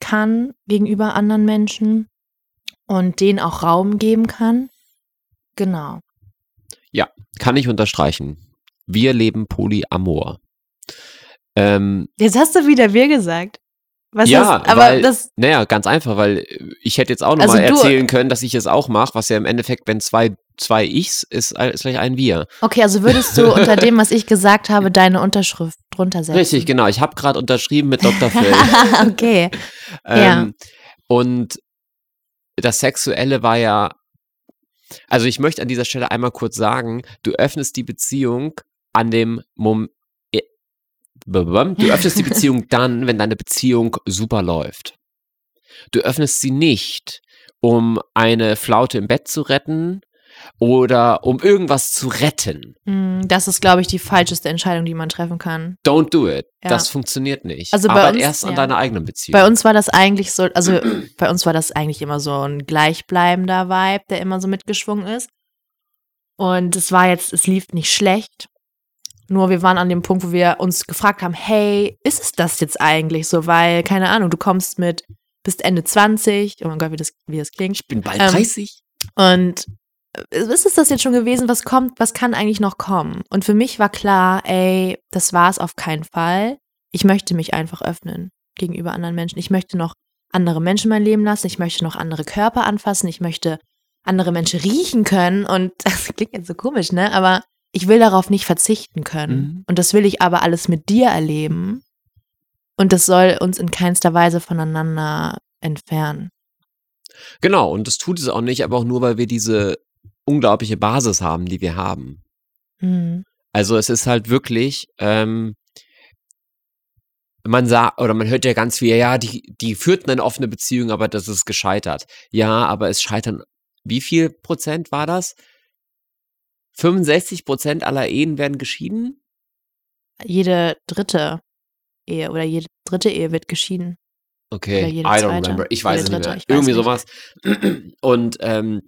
kann gegenüber anderen Menschen und denen auch Raum geben kann. Genau. Kann ich unterstreichen. Wir leben Polyamor. Ähm, Jetzt hast du wieder wir gesagt. Was Ja, hast, aber weil- das, naja, ganz einfach, weil äh, ich hätte jetzt auch Also nochmal du- erzählen können, dass ich es auch mache, was ja im Endeffekt, wenn zwei, zwei Ichs ist, ist gleich ein Wir. okay, also würdest du unter dem, was ich gesagt habe, deine Unterschrift drunter setzen? Richtig, genau. Ich habe gerade unterschrieben mit Dr. Phil. okay. Ja. ähm, und das Sexuelle war ja, also ich möchte an dieser Stelle einmal kurz sagen, du öffnest die Beziehung an dem Moment, du öffnest die Beziehung dann, wenn deine Beziehung super läuft. Du öffnest sie nicht, um eine Flaute im Bett zu retten oder um irgendwas zu retten. Hm, Das ist, glaube ich, die falscheste Entscheidung, die man treffen kann. Don't do it. Ja. Das funktioniert nicht. Also bei Arbeit uns- erst an ja. deiner eigenen Beziehung. Bei uns war das eigentlich so, also bei uns war das eigentlich immer so ein gleichbleibender Vibe, der immer so mitgeschwungen ist. Und es war jetzt, es lief nicht schlecht. Nur wir waren an dem Punkt, wo wir uns gefragt haben, hey, ist es das jetzt eigentlich so? Weil, keine Ahnung, du kommst mit, bist Ende 20, oh mein Gott, wie das, wie das klingt. ich bin bald Ähm, 30. Und äh, ist es das jetzt schon gewesen? Was kommt, was kann eigentlich noch kommen? Und für mich war klar, ey, das war es auf keinen Fall. Ich möchte mich einfach öffnen gegenüber anderen Menschen. Ich möchte noch andere Menschen mein Leben lassen. Ich möchte noch andere Körper anfassen. Ich möchte andere Menschen riechen können. Und das klingt jetzt so komisch, ne? Aber ich will darauf nicht verzichten können. Mhm. Und das will ich aber alles mit dir erleben. Und das soll uns in keinster Weise voneinander entfernen. Genau, und das tut es auch nicht, aber auch nur, weil wir diese unglaubliche Basis haben, die wir haben. Mhm. Also es ist halt wirklich, ähm, man sagt, oder man hört ja ganz viel, ja, die, die führten eine offene Beziehung, aber das ist gescheitert. Ja, aber es scheitern, wie viel Prozent war das? 65 Prozent aller Ehen werden geschieden? jede dritte Ehe oder jede dritte Ehe wird geschieden. Okay, I jede don't zweite. remember. Ich Jede weiß es nicht dritte, mehr. ich weiß Irgendwie nicht. sowas. Und ähm,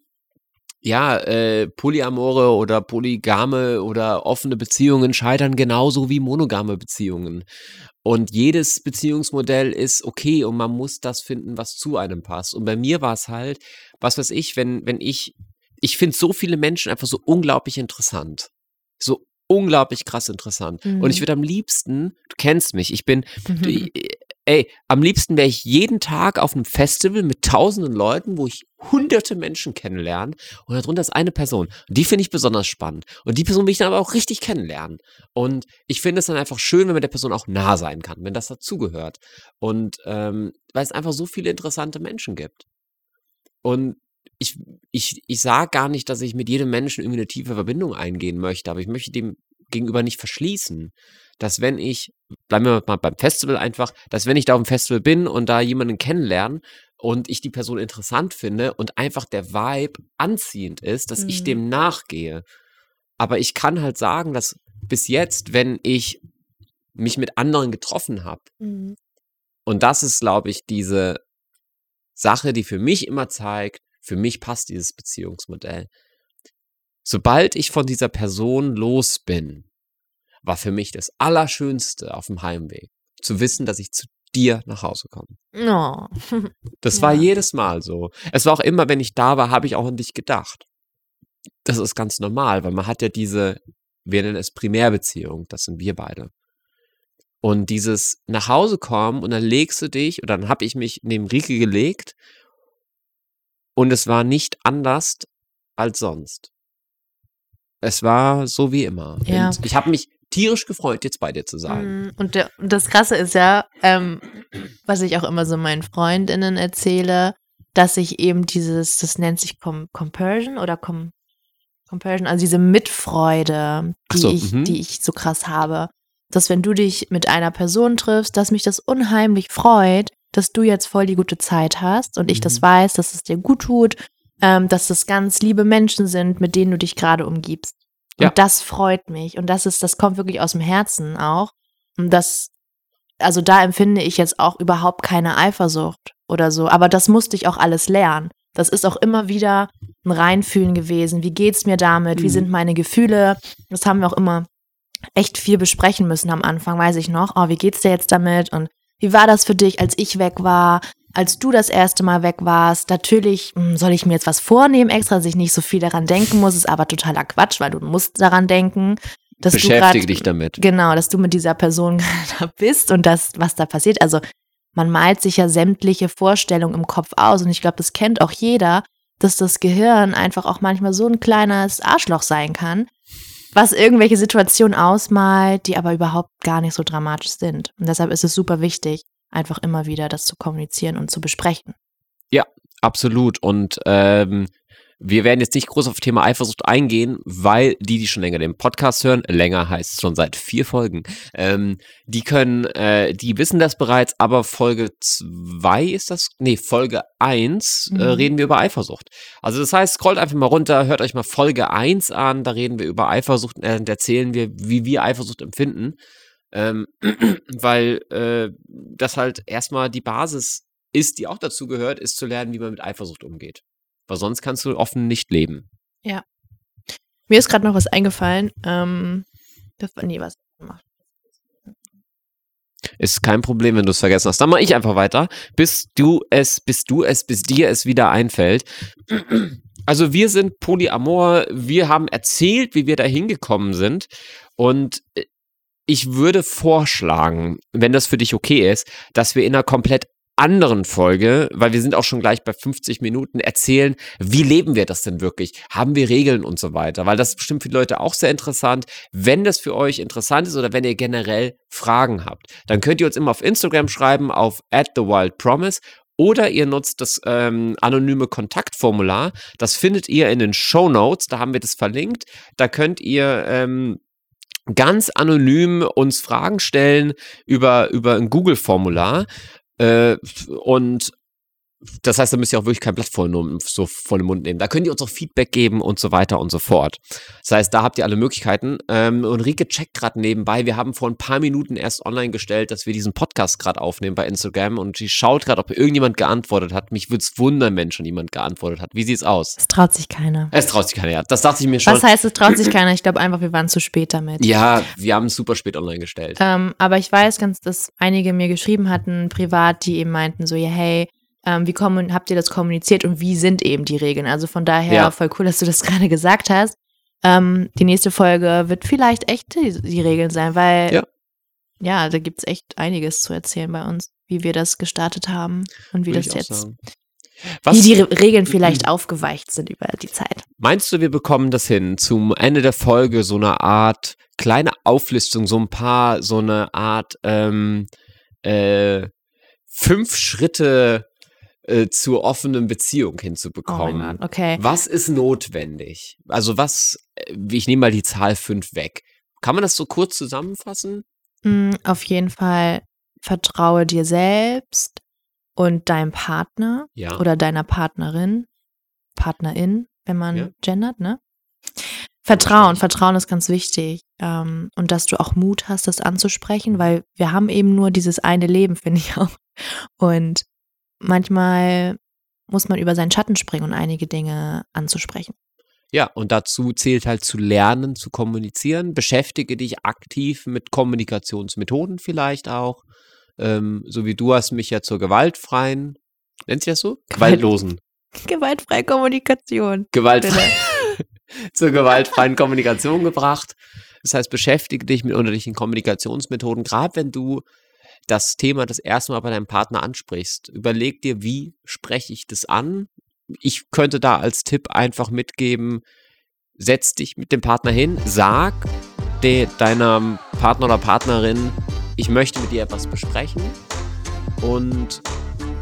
ja, äh, Polyamore oder polygame oder offene Beziehungen scheitern genauso wie monogame Beziehungen. Und jedes Beziehungsmodell ist okay und man muss das finden, was zu einem passt. Und bei mir war es halt, was weiß ich, wenn, wenn ich, ich finde so viele Menschen einfach so unglaublich interessant. So unglaublich krass interessant. Mhm. Und ich würde am liebsten, du kennst mich, ich bin, Mhm. Du, ey, am liebsten wäre ich jeden Tag auf einem Festival mit tausenden Leuten, wo ich hunderte Menschen kennenlerne und darunter ist eine Person. Und die finde ich besonders spannend. Und die Person will ich dann aber auch richtig kennenlernen. Und ich finde es dann einfach schön, wenn man der Person auch nah sein kann, wenn das dazugehört. Und ähm, weil es einfach so viele interessante Menschen gibt. Und ich, ich, ich sage gar nicht, dass ich mit jedem Menschen irgendwie eine tiefe Verbindung eingehen möchte, aber ich möchte dem gegenüber nicht verschließen, dass wenn ich, bleiben wir mal beim Festival einfach, dass wenn ich da auf dem Festival bin und da jemanden kennenlerne und ich die Person interessant finde und einfach der Vibe anziehend ist, dass ich Mhm. dem nachgehe. Aber ich kann halt sagen, dass bis jetzt, wenn ich mich mit anderen getroffen habe, Mhm. und das ist, glaube ich, diese Sache, die für mich immer zeigt, für mich passt dieses Beziehungsmodell. Sobald ich von dieser Person los bin, war für mich das Allerschönste auf dem Heimweg, zu wissen, dass ich zu dir nach Hause komme. Oh. Das Ja. war jedes Mal so. Es war auch immer, wenn ich da war, habe ich auch an dich gedacht. Das ist ganz normal, weil man hat ja diese, wir nennen es Primärbeziehung, das sind wir beide. Und dieses nach Hause kommen und dann legst du dich, oder dann habe ich mich neben Rike gelegt und es war nicht anders als sonst. Es war so wie immer. Ja. Und ich habe mich tierisch gefreut, jetzt bei dir zu sein. Mm, Und, der, das Krasse ist ja, ähm, was ich auch immer so meinen Freundinnen erzähle, dass ich eben dieses, das nennt sich Com Compersion oder Com Compersion, also diese Mitfreude, die, so, ich, mhm. die ich so krass habe. Dass wenn du dich mit einer Person triffst, dass mich das unheimlich freut, dass du jetzt voll die gute Zeit hast und ich das Mhm. weiß, dass es dir gut tut, ähm, dass das ganz liebe Menschen sind, mit denen du dich gerade umgibst. Und Ja. das freut mich. Und das ist, das kommt wirklich aus dem Herzen auch. Und das, also da empfinde ich jetzt auch überhaupt keine Eifersucht oder so. Aber das musste ich auch alles lernen. Das ist auch immer wieder ein Reinfühlen gewesen. Wie geht's mir damit? Wie Mhm. sind meine Gefühle? Das haben wir auch immer echt viel besprechen müssen am Anfang, weiß ich noch. Oh, wie geht's dir jetzt damit? Und wie war das für dich, als ich weg war? Als du das erste Mal weg warst, natürlich hm, soll ich mir jetzt was vornehmen, extra, dass ich nicht so viel daran denken muss, ist aber totaler Quatsch, weil du musst daran denken, dass du Beschäftige grad- dich damit. Genau, dass du mit dieser Person gerade bist und das, was da passiert. Also man malt sich ja sämtliche Vorstellungen im Kopf aus und ich glaube, das kennt auch jeder, dass das Gehirn einfach auch manchmal so ein kleines Arschloch sein kann, was irgendwelche Situationen ausmalt, die aber überhaupt gar nicht so dramatisch sind. Und deshalb ist es super wichtig, einfach immer wieder das zu kommunizieren und zu besprechen. Absolut. Und ähm, wir werden jetzt nicht groß auf das Thema Eifersucht eingehen, weil die, die schon länger den Podcast hören, länger heißt es schon seit vier Folgen, ähm, die können, äh, die wissen das bereits, aber Folge zwei ist das, nee, Folge eins äh, Mhm. reden wir über Eifersucht. Also das heißt, scrollt einfach mal runter, hört euch mal Folge eins an, da reden wir über Eifersucht äh, und erzählen wir, wie wir Eifersucht empfinden. Ähm, weil äh, das halt erstmal die Basis ist, die auch dazu gehört, ist zu lernen, wie man mit Eifersucht umgeht. Weil sonst kannst du offen nicht leben. Mir ist gerade noch was eingefallen. Ähm, das war nie was gemacht. Ist kein Problem, wenn du es vergessen hast. Dann mache ich einfach weiter, bis du es, bis du es, bis dir es wieder einfällt. Also wir sind Polyamor, wir haben erzählt, wie wir da hingekommen sind. Und äh, ich würde vorschlagen, wenn das für dich okay ist, dass wir in einer komplett anderen Folge, weil wir sind auch schon gleich bei 50 Minuten, erzählen, wie leben wir das denn wirklich? Haben wir Regeln und so weiter? Weil das ist bestimmt für die Leute auch sehr interessant. Wenn das für euch interessant ist oder wenn ihr generell Fragen habt, dann könnt ihr uns immer auf Instagram schreiben, auf at the wild promise oder ihr nutzt das ähm, anonyme Kontaktformular. Das findet ihr in den Show Notes. Da haben wir das verlinkt. Da könnt ihr ähm, ganz anonym uns Fragen stellen über, über ein Google-Formular. Äh, und das heißt, da müsst ihr auch wirklich kein Blatt voll, nur so voll im Mund nehmen. Da könnt ihr uns auch Feedback geben und so weiter und so fort. Das heißt, da habt ihr alle Möglichkeiten. Ähm, Ulrike checkt gerade nebenbei. Wir haben vor ein paar Minuten erst online gestellt, dass wir diesen Podcast gerade aufnehmen bei Instagram und sie schaut gerade, ob irgendjemand geantwortet hat. Mich würde es wundern, wenn schon jemand geantwortet hat. Wie sieht's aus? Es traut sich keiner. Es traut sich keiner. Ja. Das dachte ich mir schon. Was heißt, es traut sich keiner? Ich glaube einfach, wir waren zu spät damit. Ja, wir haben es super spät online gestellt. Ähm, aber ich weiß ganz, dass einige mir geschrieben hatten, privat, die eben meinten so, ja, hey, ähm, wie kommen, habt ihr das kommuniziert und wie sind eben die Regeln? Also von daher Ja. voll cool, dass du das gerade gesagt hast. Ähm, die nächste Folge wird vielleicht echt die, die Regeln sein, weil Ja. ja, da gibt's echt einiges zu erzählen bei uns, wie wir das gestartet haben und wie Würde das jetzt. Was, wie die Re Regeln vielleicht aufgeweicht sind über die Zeit. Meinst du, wir bekommen das hin, zum Ende der Folge so eine Art kleine Auflistung, so ein paar, so eine Art ähm, äh, fünf Schritte äh, zur offenen Beziehung Oh hinzubekommen? Gott, okay. Was ist notwendig? Also was, äh, ich nehme mal die Zahl fünf weg. Kann man das so kurz zusammenfassen? Mm, Auf jeden Fall vertraue dir selbst und deinem Partner Ja. oder deiner Partnerin, Partnerin, wenn man Ja. gendert, ne? Vertrauen, Vertrauen ist ganz wichtig. Ähm, und dass du auch Mut hast, das anzusprechen, weil wir haben eben nur dieses eine Leben, finde ich auch. Und manchmal muss man über seinen Schatten springen und einige Dinge anzusprechen. Ja, und dazu zählt halt zu lernen, zu kommunizieren. Beschäftige dich aktiv mit Kommunikationsmethoden vielleicht auch. Ähm, so wie du hast mich ja zur gewaltfreien, nennt sich das so? Gewaltlosen. Gewaltfreie Kommunikation. Gewaltfrei zur gewaltfreien Kommunikation gebracht. Das heißt, beschäftige dich mit unterschiedlichen Kommunikationsmethoden, gerade wenn du das Thema das erste Mal bei deinem Partner ansprichst. Überleg dir, wie spreche ich das an? Ich könnte da als Tipp einfach mitgeben, setz dich mit dem Partner hin, sag de, deiner Partner oder Partnerin, ich möchte mit dir etwas besprechen und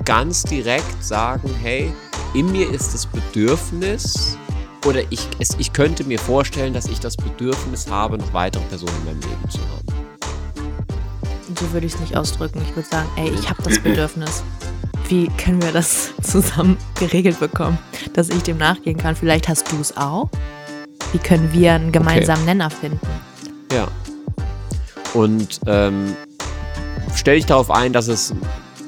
ganz direkt sagen, hey, in mir ist das Bedürfnis oder ich, es, ich könnte mir vorstellen, dass ich das Bedürfnis habe, noch weitere Personen in meinem Leben zu haben. So würde ich es nicht ausdrücken. Ich würde sagen, ey, ich habe das Bedürfnis. Wie können wir das zusammen geregelt bekommen, dass ich dem nachgehen kann? Vielleicht hast du es auch. Wie können wir einen gemeinsamen okay. Nenner finden? Ja. Und ähm, stell dich darauf ein, dass es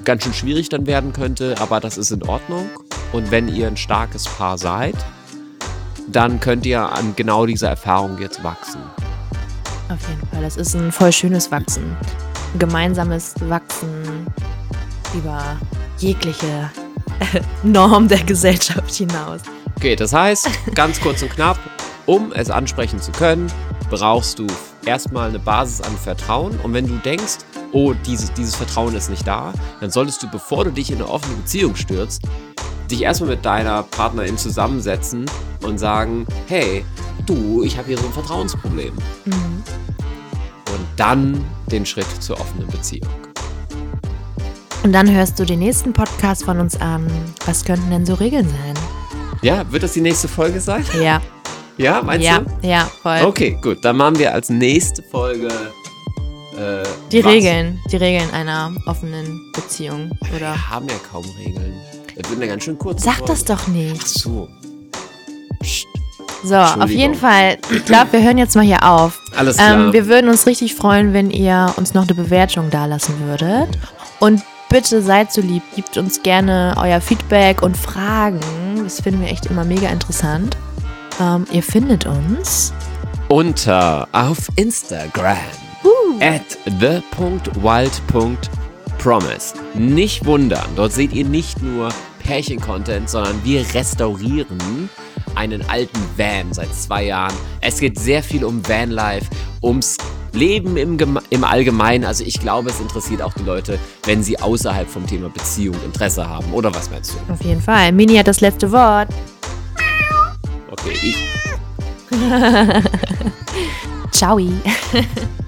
ganz schön schwierig dann werden könnte, aber das ist in Ordnung. Und wenn ihr ein starkes Paar seid, dann könnt ihr an genau dieser Erfahrung jetzt wachsen. Auf jeden Fall, das ist ein voll schönes Wachsen. Ein gemeinsames Wachsen über jegliche Norm der Gesellschaft hinaus. Okay, das heißt, ganz kurz und knapp, um es ansprechen zu können, brauchst du erstmal eine Basis an Vertrauen. Und wenn du denkst, oh, dieses, dieses Vertrauen ist nicht da, dann solltest du, bevor du dich in eine offene Beziehung stürzt, dich erstmal mit deiner Partnerin zusammensetzen und sagen, hey, du, ich habe hier so ein Vertrauensproblem. Mhm. Und dann den Schritt zur offenen Beziehung. Und dann hörst du den nächsten Podcast von uns an. Was könnten denn so Regeln sein? Ja, wird das die nächste Folge sein? Ja. Ja, meinst ja, du? Ja, voll. Okay, gut. Dann machen wir als nächste Folge äh, die was? Regeln, die Regeln einer offenen Beziehung, oder? Wir haben ja kaum Regeln. Das wird eine ganz schön kurz. Sag Folge. das doch nicht. Ach so. Psst. So, auf jeden Fall. Ich glaube, wir hören jetzt mal hier auf. Alles klar. Ähm, wir würden uns richtig freuen, wenn ihr uns noch eine Bewertung dalassen würdet. Und bitte seid so lieb, gebt uns gerne euer Feedback und Fragen. Das finden wir echt immer mega interessant. Ähm, ihr findet uns unter auf Instagram uh. at the.wild.promise. Nicht wundern, dort seht ihr nicht nur Pärchen-Content, sondern wir restaurieren einen alten Van seit zwei Jahren. Es geht sehr viel um Vanlife, ums Leben im, im Allgemeinen. Also ich glaube, es interessiert auch die Leute, wenn sie außerhalb vom Thema Beziehung Interesse haben. Oder was meinst du? Auf jeden Fall. Mini hat das letzte Wort. Okay, ich. Ciao.